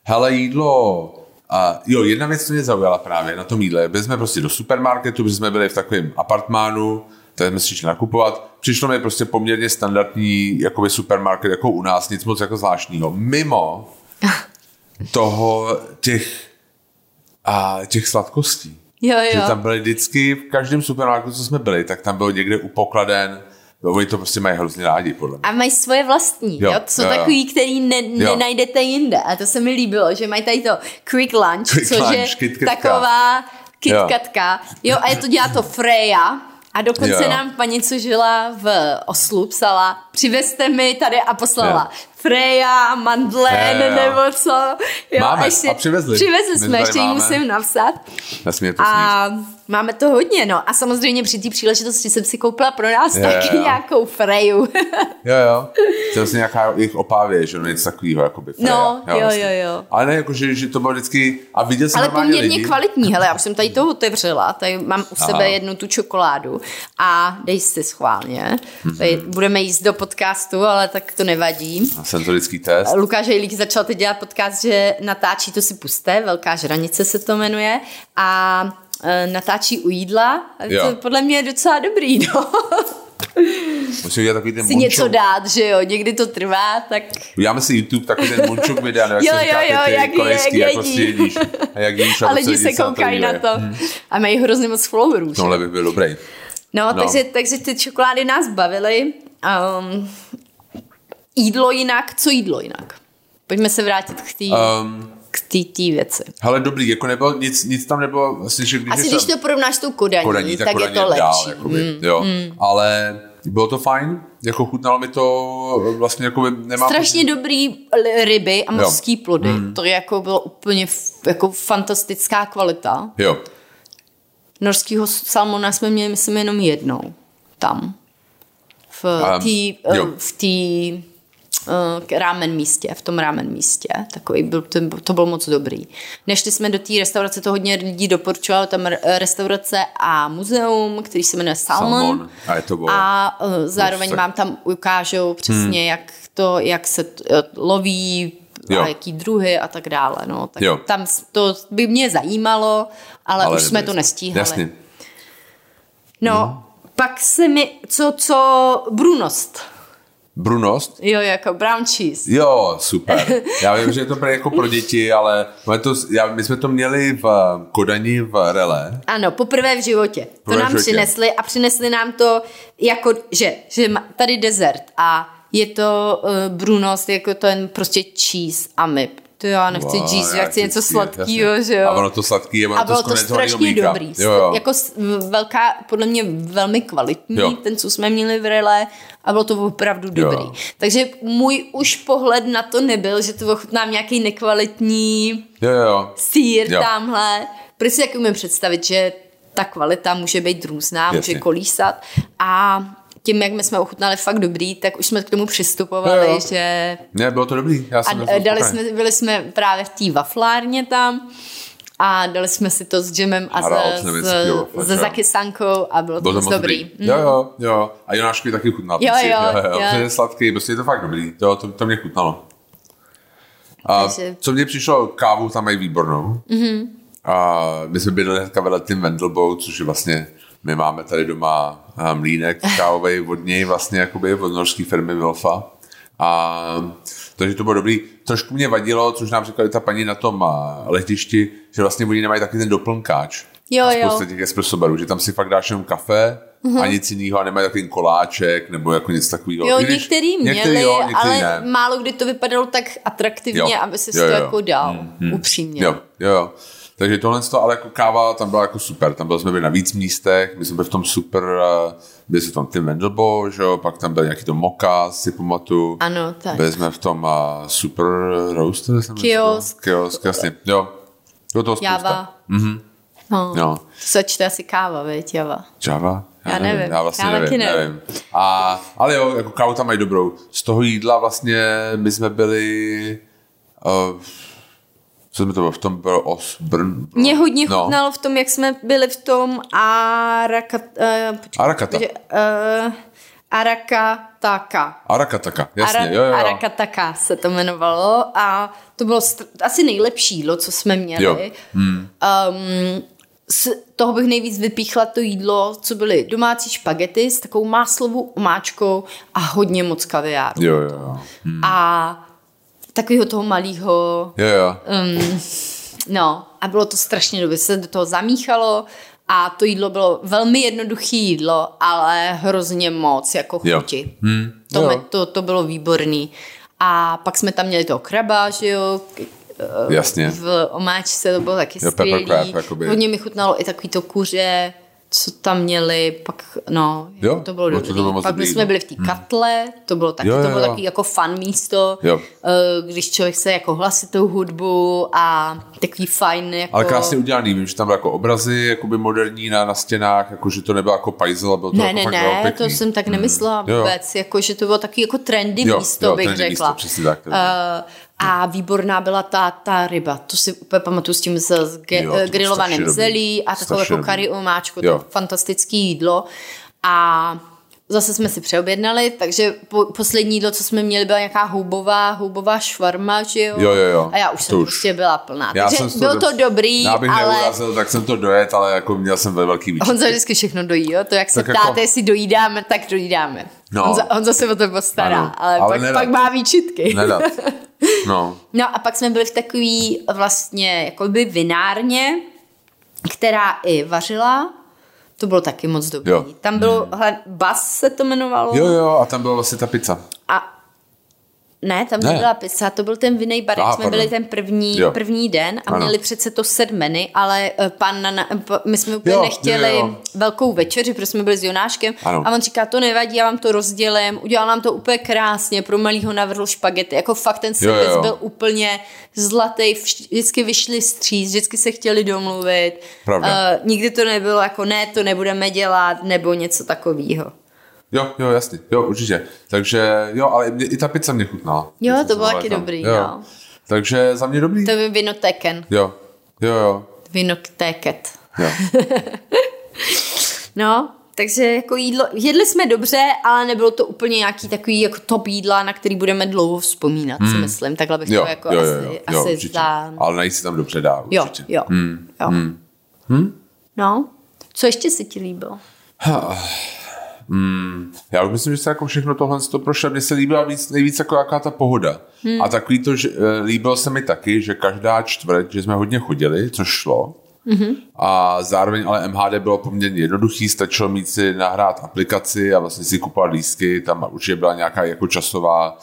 Hele, jídlo... A jo, jedna věc, co mě zaujala právě na tom jídle. Byli jsme prostě do supermarketu, protože jsme byli v takovém apartmánu, tady jsme si šli nakupovat. Přišlo mi prostě poměrně standardní jakoby supermarket jako u nás, nic moc jako zvláštního. Mimo toho těch, a, těch sladkostí. Jo, jo. Že tam byly vždycky, v každém supermarketu, co jsme byli, tak tam bylo někde upokladen No, oni to prostě mají hrozně rádi, podle mě. A mají svoje vlastní, jo? jo? To jsou jo, takový, jo. který ne, nenajdete jinde. A to se mi líbilo, že mají tady to quick lunch, quick což lunch, je kitkatka. taková kitkatka. Jo. jo, a je to dělá to Freya, a dokonce jo. nám paní, co žila v Oslu, psala, přivezte mi tady a poslala jo. Freja, mandlen jo, jo. nebo co. Jo, máme, ještě, a přivezli. Přivezli jsme, ještě jí musím napsat. Nesmí to a máme to hodně, no. A samozřejmě při té příležitosti jsem si koupila pro nás jo, taky jo. nějakou Freju. jo, jo. To je vlastně nějaká jejich opávě, že no, něco takového, jakoby Freja. No, jo, jo, vlastně. jo, jo. Ale ne, jako, že, že to bylo vždycky, a viděl jsem Ale poměrně lidi. kvalitní, hele, já už jsem tady to otevřela, tady mám u sebe Aha. jednu tu čokoládu a dej si schválně. Mm-hmm. Budeme jíst do podcastu, ale tak to nevadí. A senzorický test. Lukáš Hejlík začal teď dělat podcast, že natáčí to si puste, Velká žranice se to jmenuje a natáčí u jídla. Jo. To podle mě je docela dobrý, no. Musím udělat takový ten si něco dát, že jo, někdy to trvá, tak... Uděláme si YouTube takový ten munčuk videa, jak jo, se říká, jo, jo, ty, jak, korejský, jak, jak prostě jedíš. A jak jíš a, a lidi se koukají na to. Hmm. A mají hrozně moc followerů. Tohle by byl dobrý. No, no. Takže, takže ty čokolády nás bavily. Um, jídlo jinak, co jídlo jinak? Pojďme se vrátit k té um, k té věci. Hele, dobrý, jako nebylo, nic, nic tam nebylo, vlastně, že když Asi když to porovnáš s tou kodaní, kodaní tak, tak kodaní je to lepší. Dál, jakoby, mm, jo. Mm. Ale bylo to fajn, jako chutnalo mi to vlastně jako nemám... Strašně pocit... dobrý ryby a mořský plody. Mm. To jako bylo úplně jako fantastická kvalita. Jo. Norskýho salmona jsme měli, myslím, jenom jednou tam. V té um, v tý uh, rámen místě, v tom rámen místě. Takový byl, to, to bylo moc dobrý. Nešli jsme do té restaurace, to hodně lidí doporučovalo, tam restaurace a muzeum, který se jmenuje Salmon. Salmon. A, je to bylo, a uh, zároveň vám tam ukážou přesně, hmm. jak to, jak se t, loví, jo. a jaký druhy a tak dále. No. Tak jo. tam to by mě zajímalo, ale, ale už jsme to nestíhali. Jasně. No, hmm. pak se mi, co, co Brunost. Brunost? Jo, jako brown cheese. Jo, super. Já vím, že je to jako pro děti, ale to, já, my jsme to měli v Kodani v Rele. Ano, poprvé v životě. To nám životě. přinesli a přinesli nám to jako, že, že tady dezert a je to uh, Brunost, jako ten prostě cheese a my to já nechci wow, cheese, já chci něco sladkého, že jo. A ono to sladký je, ono a bylo to, to strašně dobrý. Jo, jo. Jako velká, podle mě velmi kvalitní, jo. ten, co jsme měli v rele a bylo to opravdu dobrý. Jo. Takže můj už pohled na to nebyl, že to ochutnám nějaký nekvalitní jo, jo. sír jo. tamhle. Prostě jak umím představit, že ta kvalita může být různá, Jasně. může kolísat a tím, jak my jsme ochutnali fakt dobrý, tak už jsme k tomu přistupovali, jo, jo. že... Ne, bylo to dobrý. Já jsem a dali jsme, byli jsme právě v té waflárně tam a dali jsme si to s Jimem a se, s, se zakysankou a bylo, bylo to moc dobrý. dobrý. Mm. Jo, jo, jo. A Jonáškovi taky chutnal. Jo, jo, jo, jo. jo. je sladký, prostě je to fakt dobrý. Jo, to, to mě chutnalo. A Takže... co mně přišlo, kávu tam mají výbornou. Mm-hmm. A my jsme bydleli hnedka vedle tím Wendelbow, což je vlastně my máme tady doma eh, mlínek kávový od něj, vlastně jakoby od norské firmy Wilfa. A takže to bylo dobrý. Trošku mě vadilo, což nám říkala ta paní na tom eh, letišti, že vlastně oni nemají taky ten doplnkáč. Jo, jo. Spousta těch espresso barů, že tam si fakt dáš jenom kafe uh-huh. a nic jiného a nemají takový koláček nebo jako něco takového. Jo, když, některý měli, některý jo, některý ale ne. málo kdy to vypadalo tak atraktivně, jo. aby se to jako dal, hmm, hmm. upřímně. Jo, jo. Takže tohle to, ale jako káva tam byla jako super. Tam byli jsme byli na víc místech, my jsme byli v tom super, uh, byli jsme v tom Tim Wendelbo, že jo, pak tam byl nějaký to Moka, si pamatuju. Ano, tak. Byli jsme v tom uh, super roaster. Kiosk. Kiosk, jasně, jo. Toho spousta. Java. Mhm. No. no. To se čte asi káva, veď, Java. Java? Já, já nevím, já vlastně já nevím, nevím. nevím. A, ale jo, jako kávu tam mají dobrou. Z toho jídla vlastně my jsme byli uh, co jsme to bylo, v tom bylo os, Brn, Mě hodně no. chutnalo v tom, jak jsme byli v tom Arakat, uh, počkej, Arakata. uh, Arakataka. Arakataka, jasně, Ara, jo, jo. Arakataka se to jmenovalo a to bylo asi nejlepší jídlo, co jsme měli. Jo. Hmm. Um, z toho bych nejvíc vypíchla to jídlo, co byly domácí špagety s takovou máslovou omáčkou a hodně moc kaviáru. Jo, jo, jo. Hmm. A takového toho malého. Jo, jo. Um, no, a bylo to strašně dobře, se do toho zamíchalo a to jídlo bylo velmi jednoduché jídlo, ale hrozně moc jako chuti. Hmm. To, jo. Me, to, to bylo výborný. A pak jsme tam měli toho kraba, že jo, Jasně. v omáčce, to bylo taky jo, skvělý. Crab, Hodně mi chutnalo i takový to kuře, co tam měli, pak, no, jo, to bylo dobrý. To pak my jsme no. byli v té hmm. katle, hmm. to bylo taky, jo, jo, to bylo jo. takový jako fun místo, jo. Eh, když člověk se jako hlasitou hudbu a takový fajn jako... Ale krásně udělaný, vím, že tam byly jako obrazy jakoby moderní na, na stěnách, jako že to nebylo jako pajzel, a bylo to ne, jako ne, fakt ne, pěkný. to jsem tak nemyslela hmm. vůbec, jo. jako že to bylo takový jako trendy jo, místo, jo, bych trendy řekla. Místo, přesně tak. Uh, a výborná byla ta, ta ryba, to si úplně pamatuju s tím s, s ge, jo, grilovaným zelí a takovou jako kari omáčku, to fantastické jídlo. A zase jsme si přeobjednali, takže po, poslední jídlo, co jsme měli, byla nějaká houbová, houbová švarma, že jo? Jo, jo, jo. A já už to jsem už. prostě byla plná. Já takže jsem bylo to, to dobrý, já bych ale... neurazil, tak jsem to dojet, ale jako měl jsem ve velký výčet. Honza vždycky všechno dojí, jo? To jak se tak ptáte, jako... jestli dojídáme, tak dojídáme. No. Honza, Honza se o to postará, ano, ale, ale pak, pak má výčitky. Nedat. No. no a pak jsme byli v takový vlastně jakoby vinárně, která i vařila, to bylo taky moc dobrý. Jo. Tam bylo, hmm. Bas se to jmenovalo. Jo, jo, a tam byla vlastně ta pizza. A ne, tam ne. byla pizza, to byl ten vinej bar, jak jsme byli ten první, první den a ano. měli přece to sedmeny, ale eh, pan, na, my jsme úplně jo, nechtěli jo, jo. velkou večeři, protože jsme byli s Jonáškem ano. a on říká, to nevadí, já vám to rozdělím, udělal nám to úplně krásně, pro malýho navrhl špagety, jako fakt ten servis byl úplně zlatý, vždycky vyšli stříc, vždycky se chtěli domluvit, Pravda. Uh, nikdy to nebylo jako ne, to nebudeme dělat, nebo něco takového. Jo, jo, jasně, jo, určitě. Takže jo, ale mě, i ta pizza mě chutnala. Jo, to bylo taky dobrý, jo. jo. Takže za mě dobrý. To by vinoteken. Jo, jo, jo. Vinoteket. Jo. no, takže jako jídlo, jedli jsme dobře, ale nebylo to úplně nějaký takový jako top jídla, na který budeme dlouho vzpomínat, hmm. si myslím. Takhle bych jo, to jako jo, asi, jo, jo, asi určitě. Ale najít si tam dobře dá, určitě. Jo, jo. Hmm. jo. Hmm. Hmm? No, co ještě si ti líbilo? Hmm, já už myslím, že se jako všechno tohle to prošlo. Mně se líbila víc, nejvíc jako jaká ta pohoda. Hmm. A takový to, že eh, líbilo se mi taky, že každá čtvrť, že jsme hodně chodili, což šlo. Mm-hmm. A zároveň ale MHD bylo poměrně jednoduchý, stačilo mít si nahrát aplikaci a vlastně si kupovat lístky, tam určitě byla nějaká jako časová,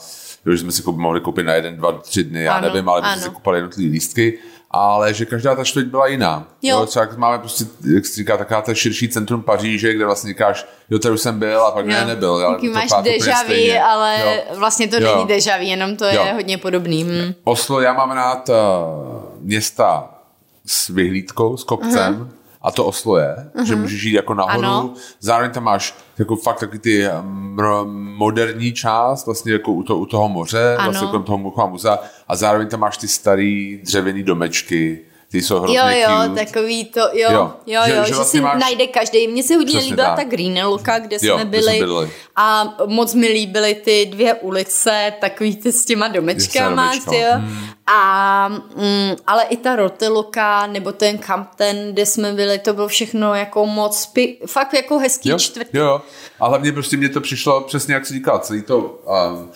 že jsme si mohli koupit na jeden, dva, tři dny, já ano, nevím, ale my jsme si kupovali jednotlivé lístky ale že každá ta čtvrť byla jiná. Jo. jo třeba máme prostě, jak se říká, taková ta širší centrum Paříže, kde vlastně říkáš, jo, tady už jsem byl a pak jo. ne, nebyl. Ale to máš dejaví, ale jo. vlastně to jo. není dejaví, jenom to jo. je hodně podobný. Hm. Oslo, já mám rád uh, města s vyhlídkou, s kopcem, uh-huh a to Oslo je, uh-huh. že můžeš jít jako nahoru, ano. zároveň tam máš jako fakt taky ty moderní část, vlastně jako u, to, u toho moře, ano. vlastně kolem toho Muchova muzea a zároveň tam máš ty starý dřevěný domečky, ty jsou hrozně Jo, jo, cute. takový to, jo, jo, jo, že, jo, že, že vlastně si máš... najde každý. Mně se hodně líbila tak. ta Green Luka, kde jo, jsme byli jsme a moc mi líbily ty dvě ulice, takový ty s těma domečkama, jo. Hmm. A, mm, ale i ta Roteluka, nebo ten Campten, kde jsme byli, to bylo všechno jako moc, pi- fakt jako hezký jo, čtvrtý. Jo, a hlavně prostě mě to přišlo přesně, jak se říká, celý to... Um,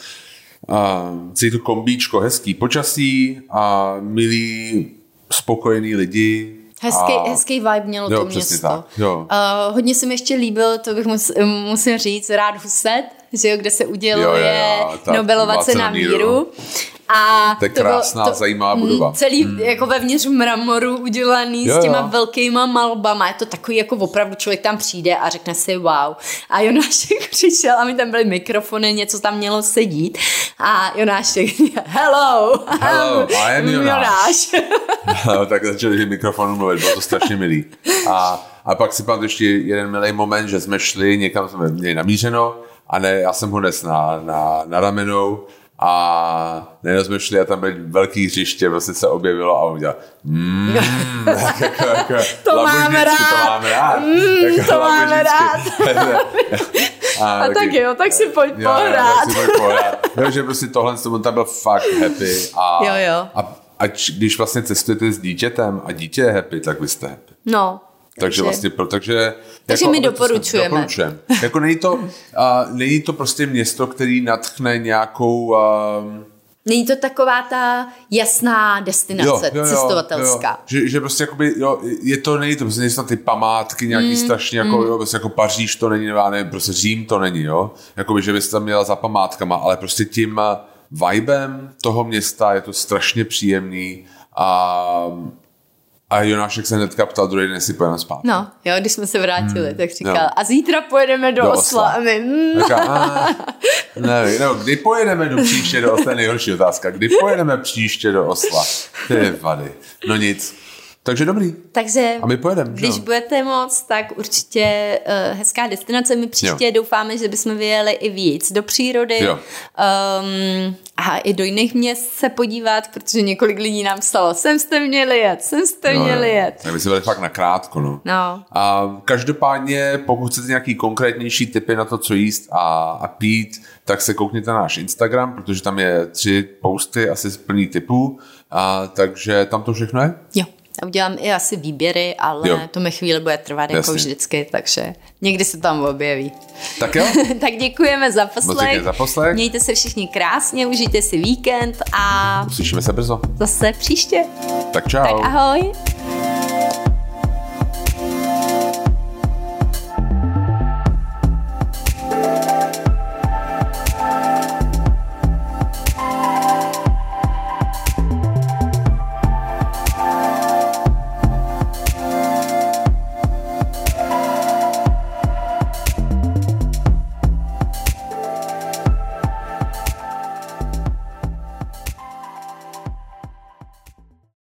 a celý to kombíčko, hezký počasí a milí spokojený lidi, Hezký, a... hezký vibe mělo jo, to město. Tak. Jo. Uh, hodně se mi ještě líbil, to bych mus, musím říct, Rád Huset, že jo, kde se uděluje jo, jo, Nobelova cena míru. A to je krásná, to to, zajímavá mm, budova. Celý hmm. jako vevnitř mramoru udělaný jo, s těma jo. velkýma malbama. Je to takový jako opravdu člověk tam přijde a řekne si wow. A Jonášek přišel a mi tam byly mikrofony, něco tam mělo sedít. A Jonášek, hello, hello I am Jonáš. no, tak začali mikrofonu mluvit, bylo to strašně milý. A, a pak si pamatuju ještě jeden milý moment, že jsme šli, někam jsme měli namířeno a ne, já jsem ho nes na, na, na ramenou a nejenom jsme šli a tam byly velký hřiště, vlastně se objevilo a on dělal mm, jako, jako, to máme rád. To máme rád. Mm, jako, to máme rád. a, a tak jo, tak si pojď jo, pohrát. Jo, tak si pojď pohrát. jo, že prostě tohle, on tam byl fakt happy a, jo, jo. a a když vlastně cestujete s dítětem a dítě je happy, tak vy jste happy. No, takže vlastně, takže... Takže jako, my doporučujeme. doporučujeme. jako není to, uh, není to prostě město, který natchne nějakou... Uh, Není to taková ta jasná destinace jo, jo, jo, cestovatelská. Jo. Že, že prostě jakoby, jo, je to, není to prostě nejsou ty památky nějaký mm, strašně, jako, mm. jo, prostě jako Paříž to není, nebo nevím, prostě Řím to není, jo. Jakoby, že byste tam měla za památkama, ale prostě tím vibem toho města je to strašně příjemný a a Jonášek se hnedka ptal druhý den, jestli pojedeme spát. No, jo, když jsme se vrátili, hmm, tak říkal, jo. a zítra pojedeme do, do Osla. Osla. A my, no. Taká, a, nevím, no, kdy pojedeme do příště do Osla, nejhorší otázka. Kdy pojedeme příště do Osla? Ty vady. No nic. Takže dobrý. Takže a my pojedeme. Když jo. budete moc, tak určitě uh, hezká destinace. My příště jo. doufáme, že bychom vyjeli i víc do přírody. Jo. Um, a i do jiných měst se podívat, protože několik lidí nám stalo, sem jste měli jet, sem jste no, měli jet. Tak by se byli fakt nakrátko, no. no. A každopádně, pokud chcete nějaký konkrétnější tipy na to, co jíst a, a pít, tak se koukněte na náš Instagram, protože tam je tři posty asi plný typů, a, takže tam to všechno je. Jo. Já udělám i asi výběry, ale jo. to mi chvíli bude trvat jako Jasně. jako vždycky, takže někdy se tam objeví. Tak jo. tak děkujeme za poslech. za poslech. Mějte se všichni krásně, užijte si víkend a... Uslyšíme se brzo. Zase příště. Tak čau. Tak ahoj.